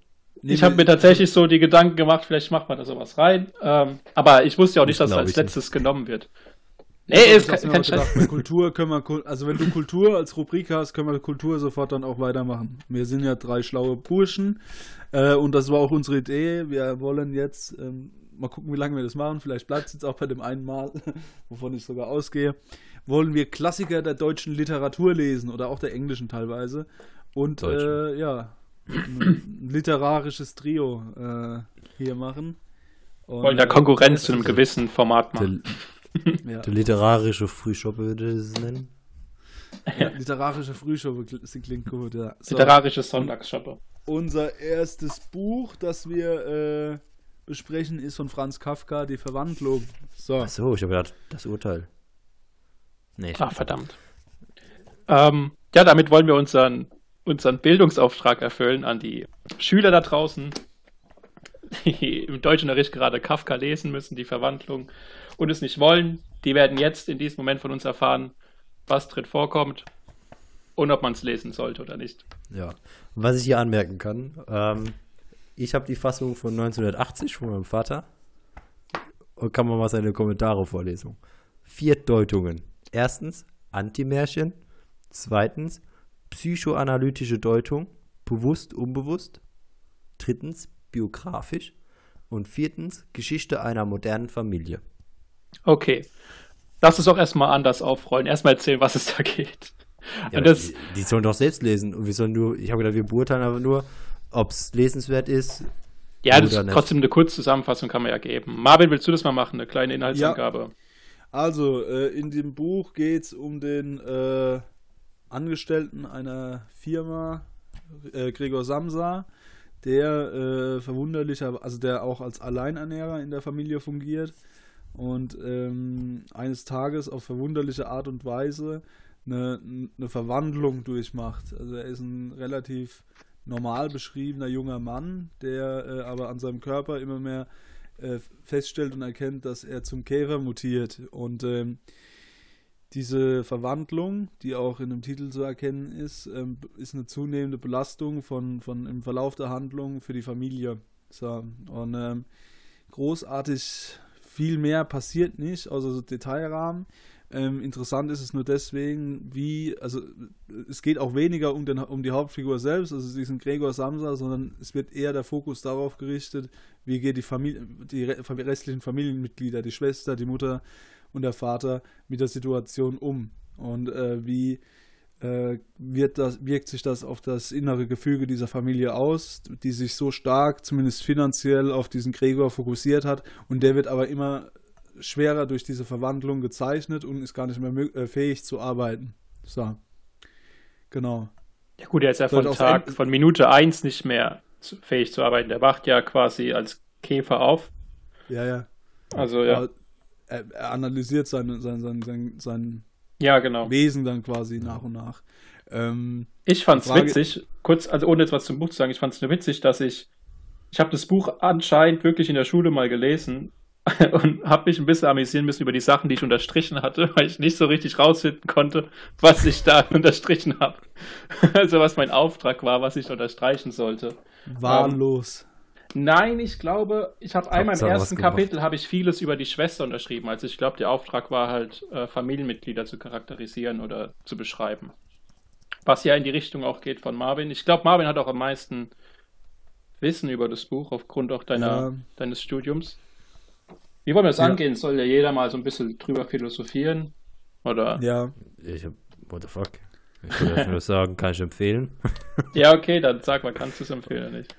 Ich habe mir tatsächlich so die Gedanken gemacht, vielleicht macht man da sowas rein. Ähm, aber ich wusste ja auch nicht, dass das als letztes nicht. genommen wird. Nee, ist kein, kein gedacht, bei Kultur können wir, also wenn du Kultur als Rubrik hast, können wir Kultur sofort dann auch weitermachen. Wir sind ja drei schlaue Burschen äh, und das war auch unsere Idee. Wir wollen jetzt, ähm, mal gucken, wie lange wir das machen, vielleicht bleibt es jetzt auch bei dem einen Mal, wovon ich sogar ausgehe, wollen wir Klassiker der deutschen Literatur lesen oder auch der englischen teilweise. Und äh, ja, ein literarisches Trio äh, hier machen. Und, Wollen da Konkurrenz zu einem gewissen Format machen. Der, ja. der literarische Frühshop würde ich es nennen. Ja, literarische Frühschoppe klingt gut, ja. So. Literarische Sonntagsschoppe. Unser erstes Buch, das wir äh, besprechen, ist von Franz Kafka, Die Verwandlung. So. Achso, ich habe gedacht, das Urteil. Nee. Ach, verdammt. Ähm, ja, damit wollen wir unseren unseren Bildungsauftrag erfüllen an die Schüler da draußen, die im Deutschunterricht gerade Kafka lesen müssen, die Verwandlung und es nicht wollen. Die werden jetzt in diesem Moment von uns erfahren, was drin vorkommt und ob man es lesen sollte oder nicht. Ja, was ich hier anmerken kann, ähm, ich habe die Fassung von 1980 von meinem Vater und kann man mal seine Kommentare vorlesen. Vier Deutungen. Erstens Anti-Märchen. Zweitens psychoanalytische Deutung, bewusst, unbewusst. Drittens, biografisch. Und viertens, Geschichte einer modernen Familie. Okay. Lass uns doch erstmal anders aufrollen. Erstmal erzählen, was es da geht. Ja, das, die, die, sollen doch selbst lesen. Und wir sollen nur, ich habe gedacht, wir beurteilen aber nur, ob es lesenswert ist. Ja, das ist trotzdem eine Kurzzusammenfassung kann man ja geben. Marvin, willst du das mal machen? Eine kleine Inhaltsangabe. Ja. Also, äh, in dem Buch geht es um den äh, Angestellten einer Firma, äh, Gregor Samsa, der äh, verwunderlicher, also der auch als Alleinernährer in der Familie fungiert und ähm, eines Tages auf verwunderliche Art und Weise eine, eine Verwandlung durchmacht. Also er ist ein relativ normal beschriebener junger Mann, der äh, aber an seinem Körper immer mehr äh, feststellt und erkennt, dass er zum Käfer mutiert und ähm, diese Verwandlung, die auch in dem Titel zu erkennen ist, ähm, ist eine zunehmende Belastung von, von im Verlauf der Handlung für die Familie. So, und ähm, großartig viel mehr passiert nicht, außer so Detailrahmen. Ähm, interessant ist es nur deswegen, wie, also es geht auch weniger um, den, um die Hauptfigur selbst, also diesen Gregor Samsa, sondern es wird eher der Fokus darauf gerichtet, wie geht die Familie, die restlichen Familienmitglieder, die Schwester, die Mutter, und der Vater mit der Situation um? Und äh, wie äh, wird das, wirkt sich das auf das innere Gefüge dieser Familie aus, die sich so stark, zumindest finanziell, auf diesen Gregor fokussiert hat und der wird aber immer schwerer durch diese Verwandlung gezeichnet und ist gar nicht mehr äh, fähig zu arbeiten. So. Genau. Ja gut, er ist ja von Tag, von Minute 1 nicht mehr fähig zu arbeiten. Der wacht ja quasi als Käfer auf. Ja, ja. Also ja. Aber er, er analysiert sein, sein, sein, sein, sein ja, genau. Wesen dann quasi nach und nach. Ähm, ich fand's Frage, witzig, kurz, also ohne jetzt was zum Buch zu sagen, ich fand's nur witzig, dass ich, ich habe das Buch anscheinend wirklich in der Schule mal gelesen und habe mich ein bisschen amüsieren müssen über die Sachen, die ich unterstrichen hatte, weil ich nicht so richtig rausfinden konnte, was ich da unterstrichen habe. Also was mein Auftrag war, was ich unterstreichen sollte. Wahllos. Um, Nein, ich glaube, ich habe einmal im ersten Kapitel habe ich vieles über die Schwester unterschrieben. Also ich glaube, der Auftrag war halt, äh, Familienmitglieder zu charakterisieren oder zu beschreiben. Was ja in die Richtung auch geht von Marvin. Ich glaube, Marvin hat auch am meisten Wissen über das Buch aufgrund auch deiner, ja. deines Studiums. Wie wollen wir das ja. angehen? Soll ja jeder mal so ein bisschen drüber philosophieren? Oder? Ja. Ich hab, what the fuck? Ich würde nur sagen, kann ich empfehlen. ja, okay, dann sag mal, kannst du es empfehlen oder nicht?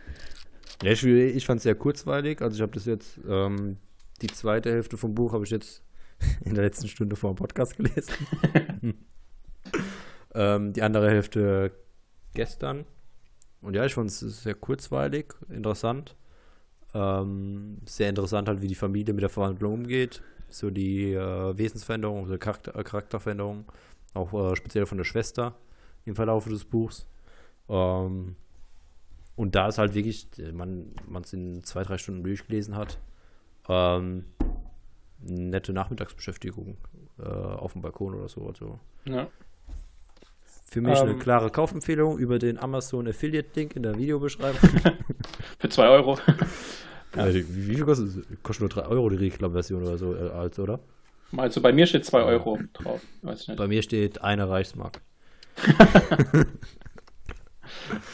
Ja, ich, ich fand es sehr kurzweilig. Also ich habe das jetzt, ähm, die zweite Hälfte vom Buch habe ich jetzt in der letzten Stunde vor dem Podcast gelesen. ähm, die andere Hälfte gestern. Und ja, ich fand es sehr kurzweilig, interessant. Ähm, sehr interessant halt, wie die Familie mit der Verhandlung umgeht. So die äh, Wesensveränderung, also Charakter, Charakterveränderung, auch äh, speziell von der Schwester im Verlauf des Buchs. Ähm, und da ist halt wirklich, man es in zwei, drei Stunden durchgelesen hat, ähm, nette Nachmittagsbeschäftigung äh, auf dem Balkon oder so. Also. Ja. Für mich eine Ähm. klare Kaufempfehlung über den Amazon Affiliate-Link in der Videobeschreibung. Für 2 Euro. Ja, die- wie, viel kostet es? Kostet nur 3 Euro die Reclam-Version oder so, äh, als, oder? Also bei mir steht 2 Euro drauf. Weiß ich nicht. Bei mir steht eine Reichsmark.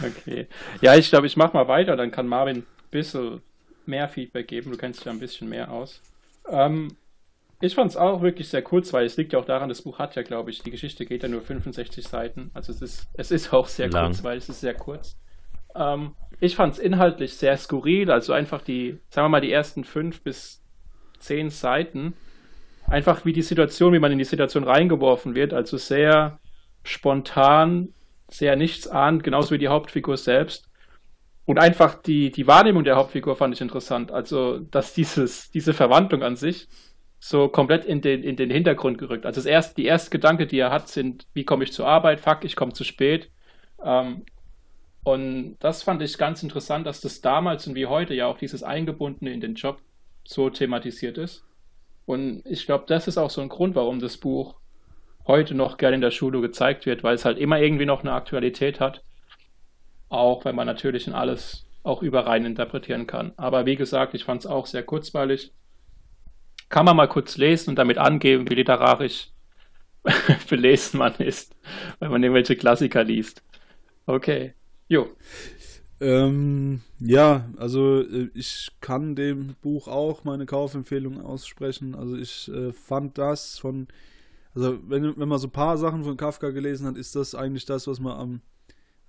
Okay. Ja, ich glaube, ich mache mal weiter, dann kann Marvin ein bisschen mehr Feedback geben. Du kennst dich ja ein bisschen mehr aus. Ähm, ich fand es auch wirklich sehr kurz, weil es liegt ja auch daran, das Buch hat ja, glaube ich, die Geschichte geht ja nur 65 Seiten. Also es ist, es ist auch sehr Lang. kurz, weil es ist sehr kurz. Ähm, ich fand es inhaltlich sehr skurril, also einfach die, sagen wir mal, die ersten fünf bis zehn Seiten. Einfach wie die Situation, wie man in die Situation reingeworfen wird, also sehr spontan, sehr nichtsahnend, genauso wie die Hauptfigur selbst. Und einfach die, die Wahrnehmung der Hauptfigur fand ich interessant. Also, dass dieses, diese Verwandlung an sich so komplett in den, in den Hintergrund gerückt. Also das erste, die erste Gedanke, die er hat, sind, wie komme ich zur Arbeit? Fuck, ich komme zu spät. Ähm, und das fand ich ganz interessant, dass das damals und wie heute ja auch dieses Eingebundene in den Job so thematisiert ist. Und ich glaube, das ist auch so ein Grund, warum das Buch heute noch gerne in der Schule gezeigt wird, weil es halt immer irgendwie noch eine Aktualität hat. Auch wenn man natürlich in alles auch überrein interpretieren kann. Aber wie gesagt, ich fand es auch sehr kurzweilig. Kann man mal kurz lesen und damit angeben, wie literarisch belesen man ist, wenn man irgendwelche Klassiker liest. Okay. Jo. Ähm, ja, also äh, ich kann dem Buch auch meine Kaufempfehlung aussprechen. Also ich äh, fand das von, also wenn, wenn man so ein paar Sachen von Kafka gelesen hat, ist das eigentlich das, was man am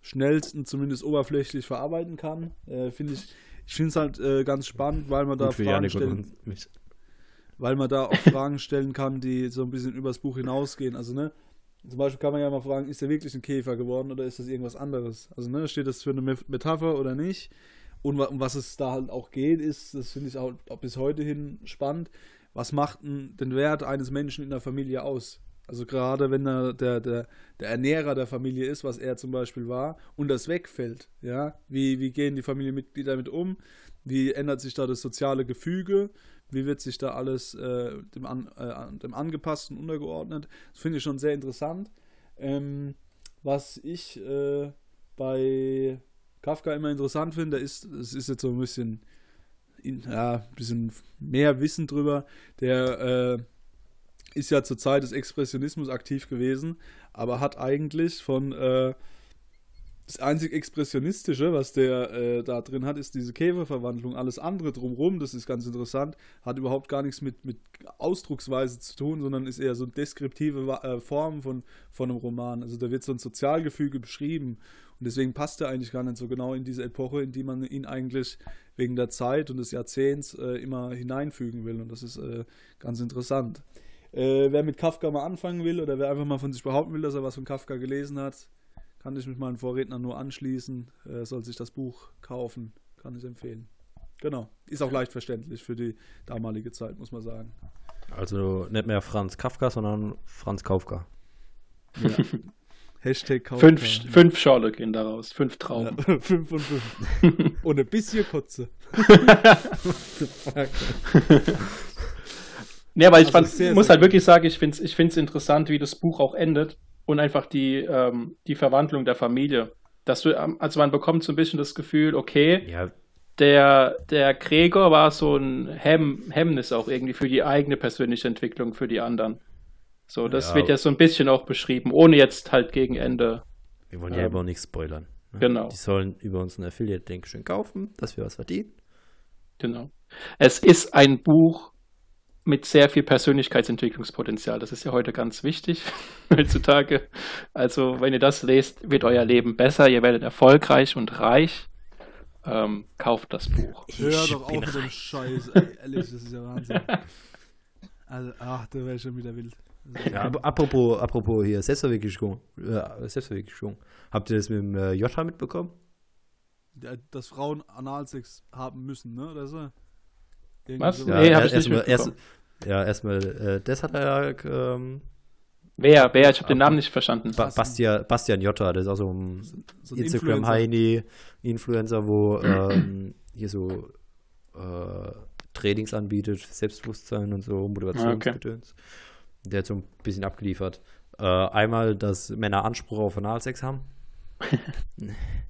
schnellsten, zumindest oberflächlich verarbeiten kann. Äh, finde ich, ich finde es halt äh, ganz spannend, weil man da Fragen Janik stellen, weil man da auch Fragen stellen kann, die so ein bisschen übers Buch hinausgehen. Also, ne, zum Beispiel kann man ja mal fragen, ist er wirklich ein Käfer geworden oder ist das irgendwas anderes? Also, ne, steht das für eine Me- Metapher oder nicht? Und um was es da halt auch geht, ist, das finde ich auch bis heute hin spannend, was macht den Wert eines Menschen in der Familie aus? Also gerade wenn er der, der, der Ernährer der Familie ist, was er zum Beispiel war, und das wegfällt, ja, wie, wie gehen die Familienmitglieder damit um? Wie ändert sich da das soziale Gefüge? Wie wird sich da alles äh, dem, an, äh, dem Angepassten untergeordnet? Das finde ich schon sehr interessant. Ähm, was ich äh, bei Kafka immer interessant finde, ist, es ist jetzt so ein bisschen, in, ja, ein bisschen mehr Wissen drüber. Der äh, ist ja zur Zeit des Expressionismus aktiv gewesen, aber hat eigentlich von äh, das einzig Expressionistische, was der äh, da drin hat, ist diese Käferverwandlung. Alles andere drumherum, das ist ganz interessant, hat überhaupt gar nichts mit, mit Ausdrucksweise zu tun, sondern ist eher so eine deskriptive äh, Form von, von einem Roman. Also da wird so ein Sozialgefüge beschrieben. Und deswegen passt er eigentlich gar nicht so genau in diese Epoche, in die man ihn eigentlich wegen der Zeit und des Jahrzehnts äh, immer hineinfügen will. Und das ist äh, ganz interessant. Äh, wer mit Kafka mal anfangen will oder wer einfach mal von sich behaupten will, dass er was von Kafka gelesen hat, kann ich mit meinen Vorrednern nur anschließen. Äh, soll sich das Buch kaufen, kann ich empfehlen. Genau. Ist auch leicht verständlich für die damalige Zeit, muss man sagen. Also nicht mehr Franz Kafka, sondern Franz Kaufka. Ja. Hashtag Kafka. Fünf, fünf Schorle gehen daraus. Fünf Trauben. Ja, fünf von fünf. Und ein bisschen Kotze. Nee, aber ich Also fand, sehr, muss sehr halt wirklich sagen, ich finde es ich find's interessant, wie das Buch auch endet und einfach die, ähm, die Verwandlung der Familie. Dass du, ähm, also man bekommt so ein bisschen das Gefühl, okay, Ja, der, der Gregor war so ein Hemm, Hemmnis auch irgendwie für die eigene persönliche Entwicklung für die anderen. So, das Ja. wird ja so ein bisschen auch beschrieben, ohne jetzt halt gegen Ende. wir wollen ja Ähm, aber auch nichts spoilern. Ne? Genau. Die sollen über unseren Affiliate-Link schön kaufen, dass wir was verdienen. Genau. Es ist ein Buch mit sehr viel Persönlichkeitsentwicklungspotenzial. Das ist ja heute ganz wichtig heutzutage. Also, wenn ihr das lest, wird euer Leben besser, ihr werdet erfolgreich und reich. Ähm, kauft das Buch. Hör Ich doch bin auf mit dem Scheiß. Ey, ehrlich, das ist ja Wahnsinn. Also, ach, da wäre ich schon wieder wild. Ja, aber apropos, apropos hier, Selbstverwirklichung. Äh, Selbstverwirklichung. Habt ihr das mit dem äh, Joscha mitbekommen? der- Dass Frauen Analsex haben müssen, ne? Oder so? Irgendwie Was? so. Ja. Nee, hab ich erst nicht mal- erst, mitbekommen. Ja, erstmal, äh, das hat er ja, ähm, Wer? Wer? Ich habe den Namen nicht verstanden. ba Bastian, Bastian Jotta, das ist auch so ein So ein Instagram Influencer. Heini Influencer, wo ähm, hier so äh, Trainings anbietet, Selbstbewusstsein und so, Motivationsgedöns. Der hat so ein bisschen abgeliefert. Äh, einmal, dass Männer Anspruch auf Analsex haben.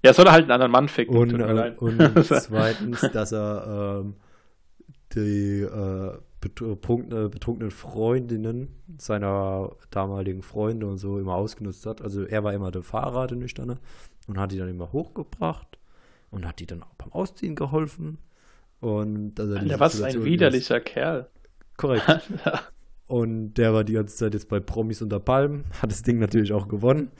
Ja, soll er halt einen anderen Mann ficken. Und, äh, und zweitens, dass er ähm, die äh, betrunkene, betrunkenen Freundinnen seiner damaligen Freunde und so immer ausgenutzt hat. Also er war immer der Fahrer, der Nüchterne, und hat die dann immer hochgebracht und hat die dann auch beim Ausziehen geholfen. Und er diese Alter, was ein widerlicher Kerl. Ist, korrekt. Und der war die ganze Zeit jetzt bei Promis unter Palmen, hat das Ding natürlich auch gewonnen.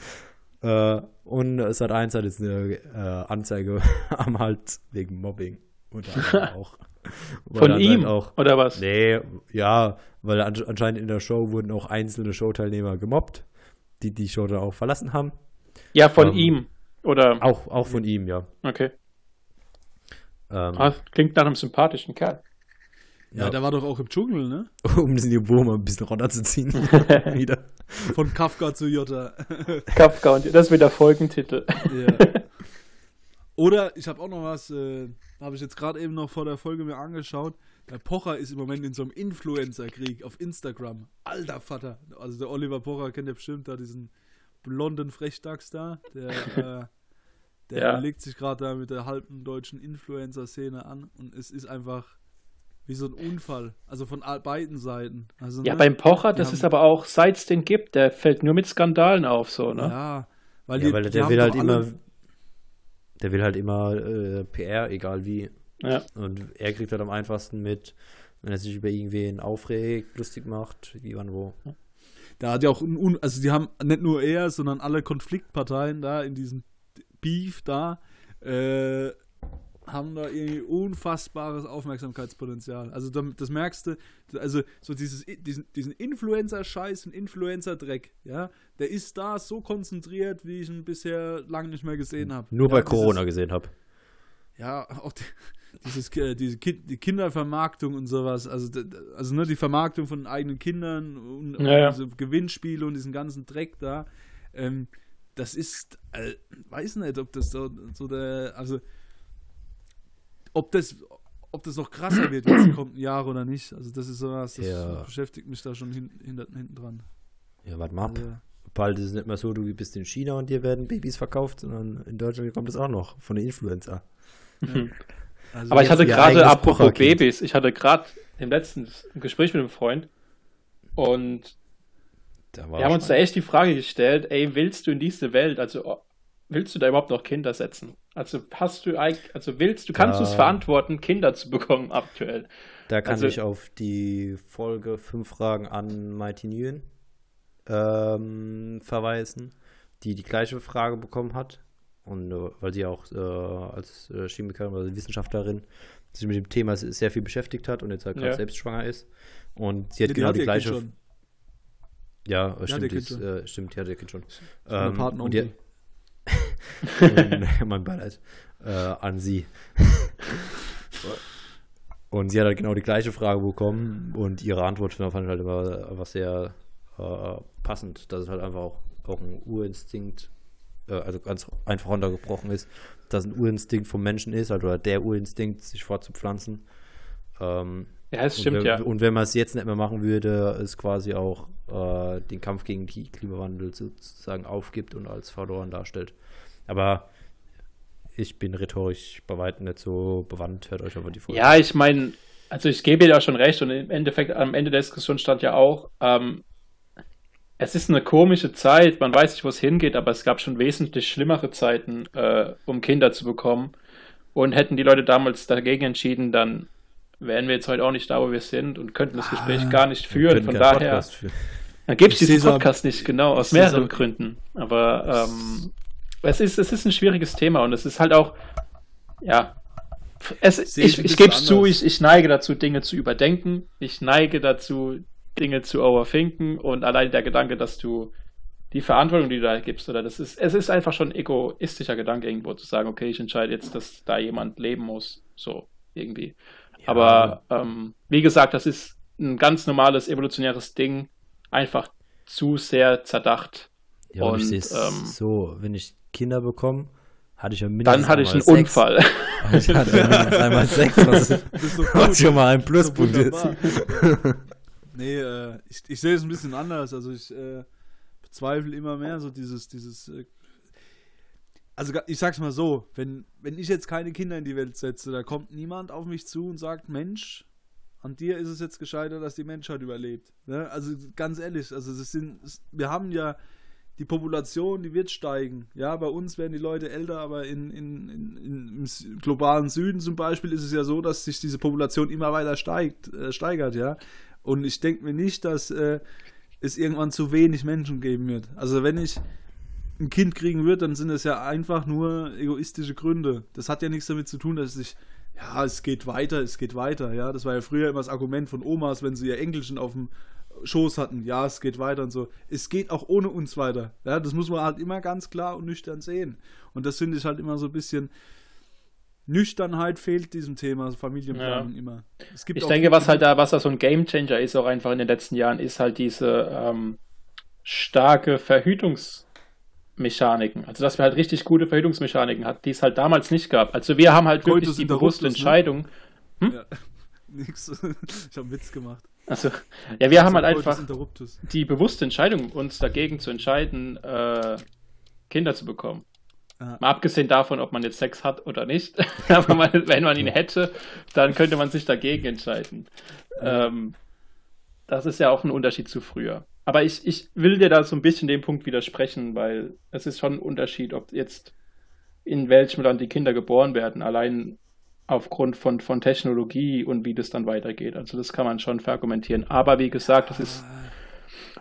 Äh, und es hat eins hat jetzt eine äh, Anzeige am Hals wegen Mobbing. Unter auch. Von ihm? Auch, Oder was? nee, ja, weil an, anscheinend in der Show wurden auch einzelne Showteilnehmer gemobbt, die die Show dann auch verlassen haben. Ja, von Ähm, ihm. Oder. Auch, auch von ihm, ja. Okay. Ähm, Ah, klingt nach einem sympathischen Kerl. Ja, Ja. der war doch auch im Dschungel, ne? um das Niveau mal ein bisschen runterzuziehen. Wieder. Von Kafka zu Jota. Kafka und das wird der Folgentitel. ja. Oder ich habe auch noch was, äh, habe ich jetzt gerade eben noch vor der Folge mir angeschaut. Der Pocher ist im Moment in so einem Influencer-Krieg auf Instagram. Alter Vater. Also der Oliver Pocher kennt ja bestimmt da diesen blonden Frechdachs da. Der, äh, der Ja. legt sich gerade da mit der halben deutschen Influencer-Szene an und es ist einfach wie so ein Unfall. Also von beiden Seiten. Also, Ja, ne, beim Pocher, das haben- ist aber auch, seit es den gibt, der fällt nur mit Skandalen auf, so, ne? Ja, weil, Ja, die, weil die der haben will halt immer, der will halt immer äh, PR, egal wie. Ja. Und er kriegt halt am einfachsten mit, wenn er sich über irgendwen aufregt, lustig macht, wie wann wo. Da hat ja auch, ein Un also die haben nicht nur er, sondern alle Konfliktparteien da in diesem Beef da, äh, haben da irgendwie unfassbares Aufmerksamkeitspotenzial. Also da, das merkst du, also so dieses, diesen, diesen Influencer-Scheiß und Influencer-Dreck, ja, der ist da so konzentriert, wie ich ihn bisher lange nicht mehr gesehen habe. Nur ja, bei Corona gesehen habe. ja, auch die, dieses, äh, diese kind, die Kindervermarktung und sowas, also, also ne, die Vermarktung von eigenen Kindern und, und Ja, ja. diese Gewinnspiele und diesen ganzen Dreck da, ähm, das ist, äh, weiß nicht, ob das so, so der, also ob das, ob das noch krasser wird jetzt die kommenden Jahre oder nicht. Also das ist sowas, das Ja. beschäftigt mich da schon hin, hinter, hinten dran. Ja, warte mal ab. Also, Bald ist es nicht mehr so, du bist in China und dir werden Babys verkauft, sondern in Deutschland kommt es auch noch von den Influencer. also Aber ich hatte gerade, apropos. Babys, ich hatte gerade im letzten Gespräch mit einem Freund und Da war wir haben uns da echt die Frage gestellt, ey, willst du in diese Welt, also willst du da überhaupt noch Kinder setzen? Also hast du eigentlich, also willst du, kannst du es verantworten, Kinder zu bekommen aktuell? Da kann Also- ich auf die Folge 5 Fragen an Mighty Nguyen ähm, verweisen, die die gleiche Frage bekommen hat. Und äh, weil sie auch äh, als äh, Chemikerin oder Wissenschaftlerin sich mit dem Thema se- sehr viel beschäftigt hat und jetzt halt gerade Ja. selbst schwanger ist. Und sie hat die genau hat die gleiche. Ja, stimmt, die ist, äh, stimmt, die hat ihr Kind schon. Ähm, Partner und die, und, mein Beileid äh, an sie. Und sie hat halt genau die gleiche Frage bekommen und ihre Antwort fand ich halt immer einfach sehr äh, passend, dass es halt einfach auch, auch ein Urinstinkt, äh, also ganz einfach runtergebrochen ist, dass ein Urinstinkt vom Menschen ist, also oder der Urinstinkt, sich fortzupflanzen. Ähm, Ja, es stimmt wenn, ja. Und wenn man es jetzt nicht mehr machen würde, es quasi auch äh, den Kampf gegen den Klimawandel sozusagen aufgibt und als verloren darstellt. Aber ich bin rhetorisch bei weitem nicht so bewandt. Hört euch aber die Folge. Ja, ich meine, also ich gebe dir da schon recht und im Endeffekt am Ende der Diskussion stand ja auch, ähm, es ist eine komische Zeit, man weiß nicht, wo es hingeht, aber es gab schon wesentlich schlimmere Zeiten, äh, um Kinder zu bekommen. Und hätten die Leute damals dagegen entschieden, dann wären wir jetzt heute auch nicht da, wo wir sind und könnten das Gespräch Ah, gar nicht führen. Von daher, führen. dann gibt es diesen Podcast nicht, genau, aus mehreren Gründen. Aber ähm, es, ist, es ist ein schwieriges Thema und es ist halt auch, ja, es, ich ich, gebe es zu, ich, ich neige dazu, Dinge zu überdenken. Ich neige dazu, Dinge zu overthinken und allein der Gedanke, dass du die Verantwortung, die du da gibst, oder das ist, es ist einfach schon ein egoistischer Gedanke irgendwo zu sagen, okay, ich entscheide jetzt, dass da jemand leben muss, so irgendwie. Aber ähm, wie gesagt, das ist ein ganz normales evolutionäres Ding, einfach zu sehr zerdacht. Ja, und ich sehe es ähm, so, wenn ich Kinder bekomme, hatte ich ja mindestens Dann hatte ich einen Sex. Unfall. Ich hatte ja mindestens einmal Sex, was, Das was schon mal ein Das Pluspunkt ist. nee, äh, ich, ich sehe es ein bisschen anders. Also ich äh, zweifle immer mehr so dieses, dieses. Äh, also ich sag's mal so, wenn, wenn ich jetzt keine Kinder in die Welt setze, da kommt niemand auf mich zu und sagt, Mensch, an dir ist es jetzt gescheitert, dass die Menschheit überlebt. Ne? Also ganz ehrlich, also es sind, wir haben ja die Population, die wird steigen. Ja, bei uns werden die Leute älter, aber in, in, in, im globalen Süden zum Beispiel ist es ja so, dass sich diese Population immer weiter steigt, äh, steigert, ja. Und ich denke mir nicht, dass äh, es irgendwann zu wenig Menschen geben wird. Also wenn ich ein Kind kriegen würde, dann sind es ja einfach nur egoistische Gründe. Das hat ja nichts damit zu tun, dass ich, ja, es geht weiter, es geht weiter, ja. Das war ja früher immer das Argument von Omas, wenn sie ihr Enkelchen auf dem Schoß hatten, ja, es geht weiter und so. Es geht auch ohne uns weiter. Ja, das muss man halt immer ganz klar und nüchtern sehen. Und das finde ich halt immer so ein bisschen Nüchternheit fehlt diesem Thema Familienplanung immer. Es gibt Ich denke, was halt da, was da so ein Gamechanger ist, auch einfach in den letzten Jahren, ist halt diese ähm, starke Verhütungsmechaniken. Also, dass wir halt richtig gute Verhütungsmechaniken hatten, die es halt damals nicht gab. Also, wir haben halt wirklich die bewusste ne? Entscheidung. Ja. Nix. Ich habe einen Witz gemacht. Also, ja, wir haben halt einfach die bewusste Entscheidung, uns dagegen zu entscheiden, äh, Kinder zu bekommen. Ja. Mal abgesehen davon, ob man jetzt Sex hat oder nicht. Aber man, wenn man ihn hätte, dann könnte man sich dagegen entscheiden. Ähm, das ist ja auch ein Unterschied zu früher. Aber ich, ich will dir da so ein bisschen den Punkt widersprechen, weil es ist schon ein Unterschied, ob jetzt in welchem Land die Kinder geboren werden, allein aufgrund von, von Technologie und wie das dann weitergeht. Also das kann man schon verargumentieren. Aber wie gesagt, das ist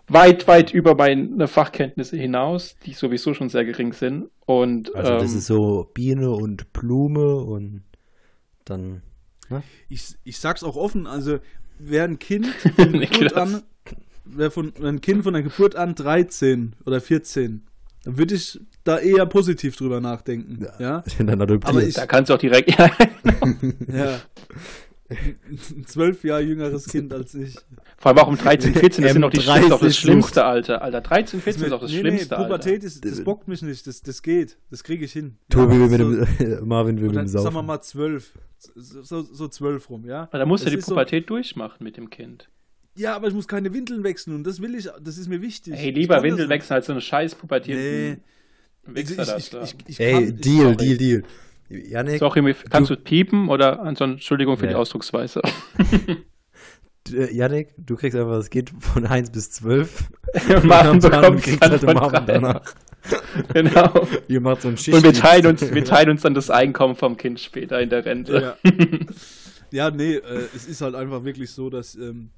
weit, weit über meine Fachkenntnisse hinaus, die sowieso schon sehr gering sind. Und Also das ähm, ist so Biene und Blume und dann. Ich, ich sag's auch offen, also wer ein Kind von Geburt an, wer von wer ein Kind von der Geburt an 13 oder 14, dann würde ich da eher positiv drüber nachdenken. Ja. dann adoptiert. Aber ich- da kannst du auch direkt. Ja, ja. Ein zwölf Jahre jüngeres Kind als ich. vor allem auch um 13, 14, das sind doch die M30 das ist doch das schlimmste Alter. Alter, 13, 14 ist doch das nee, schlimmste nee, Pubertät Alter. ist, das bockt mich nicht, das, das geht, das kriege ich hin. Tobi will so, mit dem, Marvin will mit dem sagen wir mal zwölf, so, so, so zwölf rum, ja. Aber da musst du Das die ist so- Pubertät durchmachen mit dem Kind. Ja, aber ich muss keine Windeln wechseln und das will ich, das ist mir wichtig. Hey, lieber kann das Windel nicht. wechseln als so eine scheiß Nee. pubertierten Wichser ich, da ich, ich, ich Ey, kann- Deal. Deal, Deal. Janik, Sorry, kannst du piepen oder ansonsten Entschuldigung für die Ja. Ausdrucksweise. äh, Janik, du kriegst einfach das Kind von 1 bis 12. Marvin bekommt kriegst dann halt Marvin danach. Genau. Ihr macht so einen Schicht. Und wir teilen uns, wir teilen uns dann das Einkommen vom Kind später in der Rente. Ja, ja nee, äh, es ist halt einfach wirklich so, dass ähm,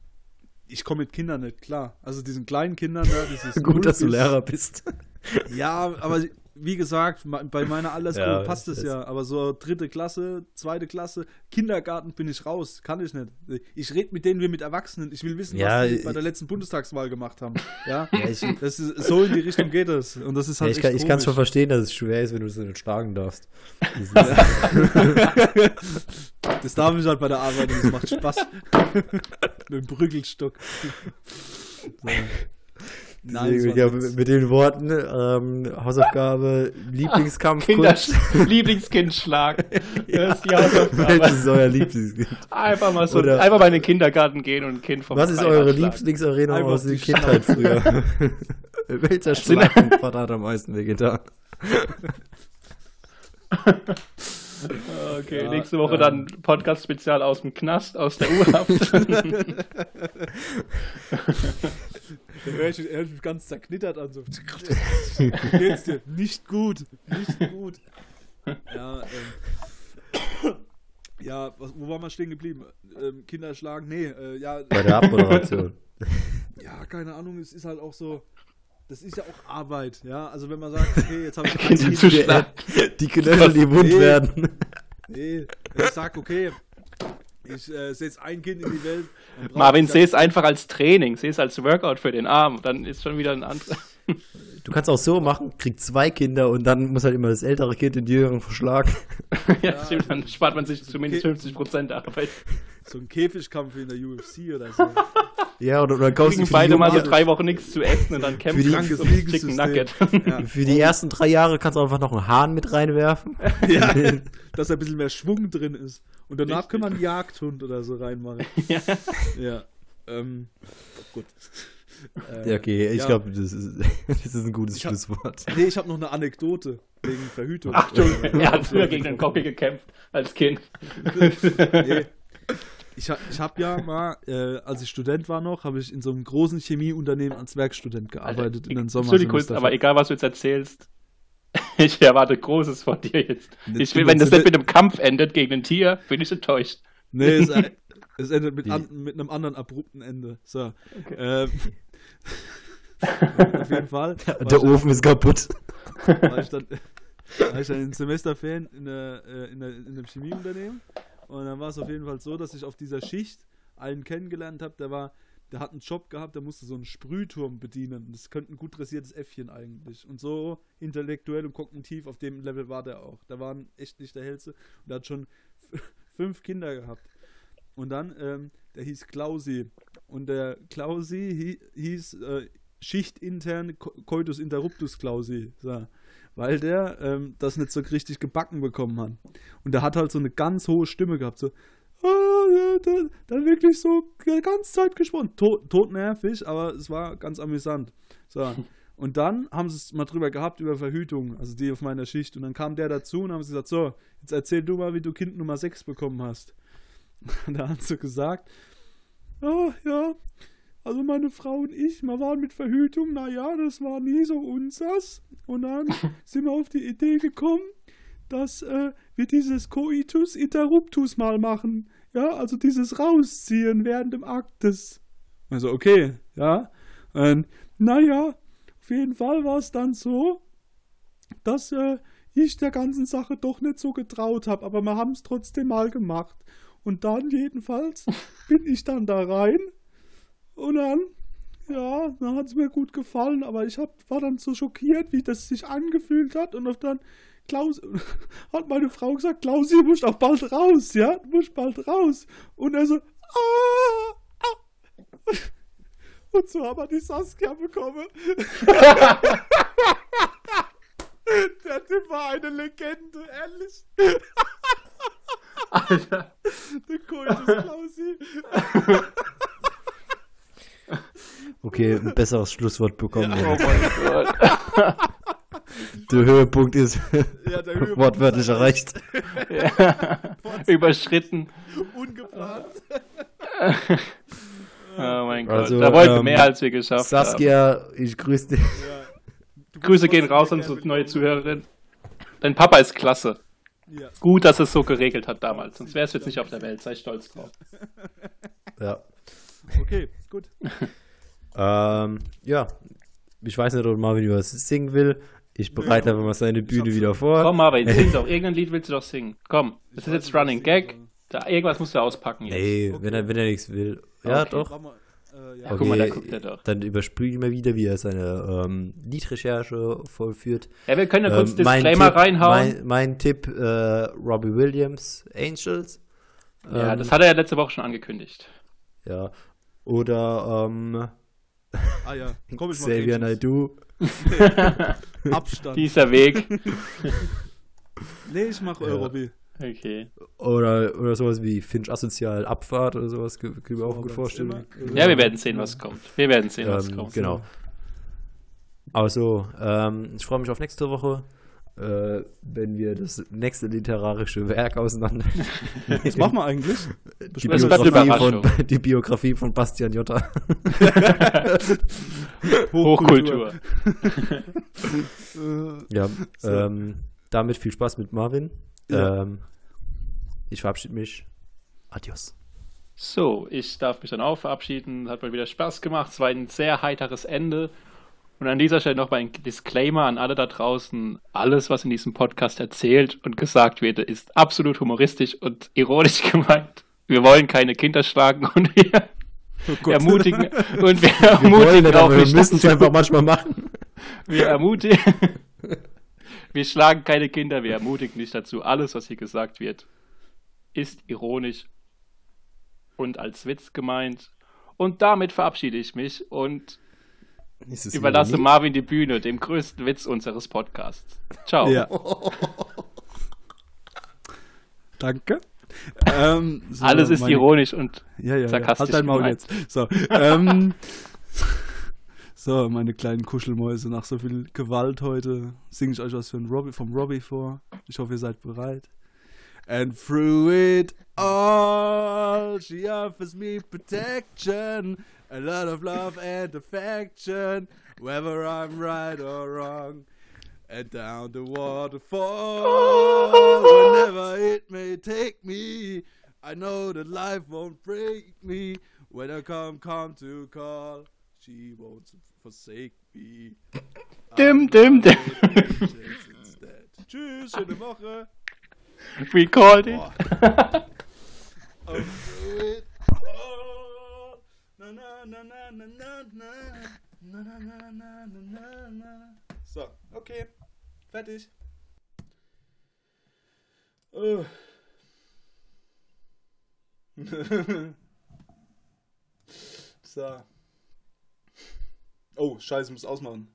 ich komme mit Kindern nicht klar. Also diesen kleinen Kindern da, das ist null Gut, dass du Lehrer bist. Ja, aber wie gesagt, bei meiner Altersgruppe Ja, passt es ja. Aber so dritte Klasse, zweite Klasse, Kindergarten bin ich raus. Kann ich nicht. Ich rede mit denen wie mit Erwachsenen. Ich will wissen, Ja, was die bei der letzten Bundestagswahl gemacht haben. Ja, Ja, ich, das ist, so in die Richtung geht es. Und das ist ja, halt ich, kann, echt ich kann schon komisch. verstehen, dass es schwer ist, wenn du es nicht schlagen darfst. Das Das darf ich halt bei der Arbeit und es macht Spaß. mit dem Brüggelstock. So. Nein, ja, mit den Worten, ähm, Hausaufgabe, Lieblingskampf, Kinder, Lieblingskindschlag. Das ist die Hausaufgabe. Welches ist euer Lieblingskind? Einfach mal so, Oder- einfach mal in den Kindergarten gehen und ein Kind vom Was ist eure Einfach aus der die Kindheit früher? Welcher Schlaganfall hat am meisten wehgetan? Okay, Ja, nächste Woche ähm. dann Podcast-Spezial aus dem Knast, aus der Urhaft. Da höre hör ich mich ganz zerknittert an. So. Geht's dir? Nicht gut. Nicht gut. Ja, ähm, ja was, wo waren wir stehen geblieben? Ähm, Kinder schlagen? Nee, äh, ja, Bei der Abmoderation. ja, keine Ahnung, es ist halt auch so. Das ist ja auch Arbeit, ja. Also wenn man sagt, okay, jetzt habe ich ein Kinder Kind, zu Die, Knöchel, die wund Nee. werden. Nee, wenn ich sage, okay, ich äh, setze ein Kind in die Welt. Marvin, ich seh es einfach als Training, seh es als Workout für den Arm. Dann ist schon wieder ein anderer. Du kannst auch so machen, krieg zwei Kinder und dann muss halt immer das ältere Kind den jüngeren verschlagen. ja, stimmt, dann spart man sich zumindest Okay. 50% Arbeit. so einen Käfigkampf in der UFC oder so. Ja, oder, oder kaufst du Kriegen für die, beide mal so drei Wochen nichts zu essen und dann kämpfen die- sie krankes um Chicken Liegensystem. Nugget. Ja. für die ersten drei Jahre kannst du einfach noch einen Hahn mit reinwerfen. Ja, dass da ein bisschen mehr Schwung drin ist. Und danach Richtig. kann man einen Jagdhund oder so reinmachen. ja. Ja. Ähm, gut. Äh, Ja, okay, ich ja. glaube, das ist, das ist ein gutes Ich hab- Schlusswort. Nee, ich habe noch eine Anekdote wegen Verhütung. Achtung, er hat früher gegen den Gockel gekämpft als Kind. nee. Ich, ich habe ja mal, äh, als ich Student war noch, habe ich in so einem großen Chemieunternehmen als Werkstudent gearbeitet in den Entschuldigung, Sommersemester. aber egal, was du jetzt erzählst, ich erwarte Großes von dir jetzt. Ich will, wenn das ich- nicht mit einem Kampf endet gegen ein Tier, bin ich enttäuscht. Nee, es, es endet mit, an, mit einem anderen abrupten Ende. So. Ähm, auf jeden Fall. Der Ofen ist kaputt. war ich dann, war ich dann in Semesterferien in, der, äh, in, der, in einem Chemieunternehmen. Und dann war es auf jeden Fall so, dass ich auf dieser Schicht einen kennengelernt habe, der war, der hat einen Job gehabt, der musste so einen Sprühturm bedienen. Das könnte ein gut dressiertes Äffchen eigentlich. Und so intellektuell und kognitiv auf dem Level war der auch. Der war echt nicht der hellste und der hat schon fünf Kinder gehabt. Und dann, ähm, der hieß Klausi. Und der Klausi hi, hieß äh, schichtintern Co- Coitus interruptus Klausi. So. Weil der ähm, das nicht so richtig gebacken bekommen hat. Und der hat halt so eine ganz hohe Stimme gehabt. So, ah, dann, wirklich so die ganze Zeit gesprochen. Tot, totnervig, aber es war ganz amüsant. So. Und dann haben sie es mal drüber gehabt, über Verhütung, also die auf meiner Schicht. Und dann kam der dazu und haben sie gesagt: So, jetzt erzähl du mal, wie du Kind Nummer 6 bekommen hast. Und da hat sie gesagt: Ah, ja, also meine Frau und ich, wir waren mit Verhütung, naja, das war nie so unsers. Und dann sind wir auf die Idee gekommen, dass äh, wir dieses Coitus interruptus mal machen. Ja, also dieses Rausziehen während dem Aktes. Also, okay, ja. Und, naja, auf jeden Fall war es dann so, dass äh, ich der ganzen Sache doch nicht so getraut habe, aber wir haben es trotzdem mal gemacht. Und dann jedenfalls bin ich dann da rein und dann, ja, dann hat es mir gut gefallen, aber ich hab, war dann so schockiert, wie das sich angefühlt hat und dann Klaus, hat meine Frau gesagt, Klausi, du musst auch bald raus, ja, du musst bald raus. Und er so, ah, ah. Und so haben wir die Saskia bekommen. Der Typ war eine Legende, ehrlich. Alter. Der Coitus Klausi. Okay, ein besseres Schlusswort bekommen. Oh wir. mein Gott. Der Höhepunkt ist Ja, der Höhepunkt wortwörtlich ist erreicht. Ja. Überschritten. Ungeplant. Oh mein Gott. Also, da wollten wir ähm, mehr, als wir geschafft haben. Saskia, ich grüße dich. Grüße gehen raus an unsere neue Zuhörerin. Dein Papa ist klasse. Ja. Gut, dass es so geregelt hat damals. Sonst wärst du jetzt nicht auf der Welt. Sei stolz drauf. Ja. Okay, gut. Ähm, ja. Ich weiß nicht, ob Marvin was singen will. Ich bereite einfach mal seine Bühne wieder vor. Komm, Marvin, sing doch. Irgendein Lied willst du doch singen. Komm, das ist jetzt Running Gag. Da, irgendwas musst du auspacken jetzt. Nee, Okay. wenn er, wenn er nichts will. Ja, Okay. doch. Äh, ja. Ja, guck mal, da guckt er doch. Dann überspüle ich mal wieder, wie er seine ähm, Liedrecherche vollführt. Ja, wir können ja kurz Ähm, mein Disclaimer Tipp, reinhauen. Mein, mein Tipp, äh, Robbie Williams, Angels. ja, Ähm, das hat er ja letzte Woche schon angekündigt. Ja. Oder ähm, Ah ja, komm ich mal. Xavier. Naidoo. Abstand. Dieser Weg. Nee, ich mach Ja. Eurobi. Okay. Oder, oder sowas wie Finch Asozial Abfahrt oder sowas. Können wir auch So, gut ganz vorstellen. immer. Ja, wir werden sehen, was kommt. Wir werden sehen, was Ähm, kommt. genau. Also, ähm, ich freue mich auf nächste Woche, äh, wenn wir das nächste literarische Werk auseinander. Was machen wir eigentlich? die, Biografie von, die Biografie von Bastian Jotta. Hochkultur. Äh, Ja, ähm, damit viel Spaß mit Marvin. Ja. Ähm, ich verabschiede mich. Adios. So, ich darf mich dann auch verabschieden. Hat mal wieder Spaß gemacht. Es war ein sehr heiteres Ende. Und an dieser Stelle noch mal ein Disclaimer an alle da draußen. Alles, was in diesem Podcast erzählt und gesagt wird, ist absolut humoristisch und ironisch gemeint. Wir wollen keine Kinder schlagen und wir oh ermutigen und wir Wir wollen ermutigen nicht, auch aber wir nicht müssen es einfach manchmal machen. Wir ermutigen. Wir schlagen keine Kinder, wir ermutigen nicht dazu. Alles, was hier gesagt wird, ist ironisch und als Witz gemeint. Und damit verabschiede ich mich und überlasse Ironie? Marvin die Bühne, dem größten Witz unseres Podcasts. Ciao. Ja. Danke. Ähm, so, Alles ist meine- ironisch und Ja, ja, ja. sarkastisch Halt dein Maul gemeint. jetzt. So, ähm, So, meine kleinen Kuschelmäuse, nach so viel Gewalt heute singe ich euch was von Robbie, vom Robbie vor. Ich hoffe, ihr seid bereit. And through it all, she offers me protection, a lot of love and affection, whether I'm right or wrong. And down the waterfall, whenever it may take me, I know that life won't break me. When I come, come to call, she won't forsake me. Dim, dim, dim. Tschüss, schöne Woche. We called it. Oh. Oh, na, na, na, na, na. Na, na, na, na, na, na, na. So, okay. Fertig. Oh. so. Oh, scheiße, muss ausmachen.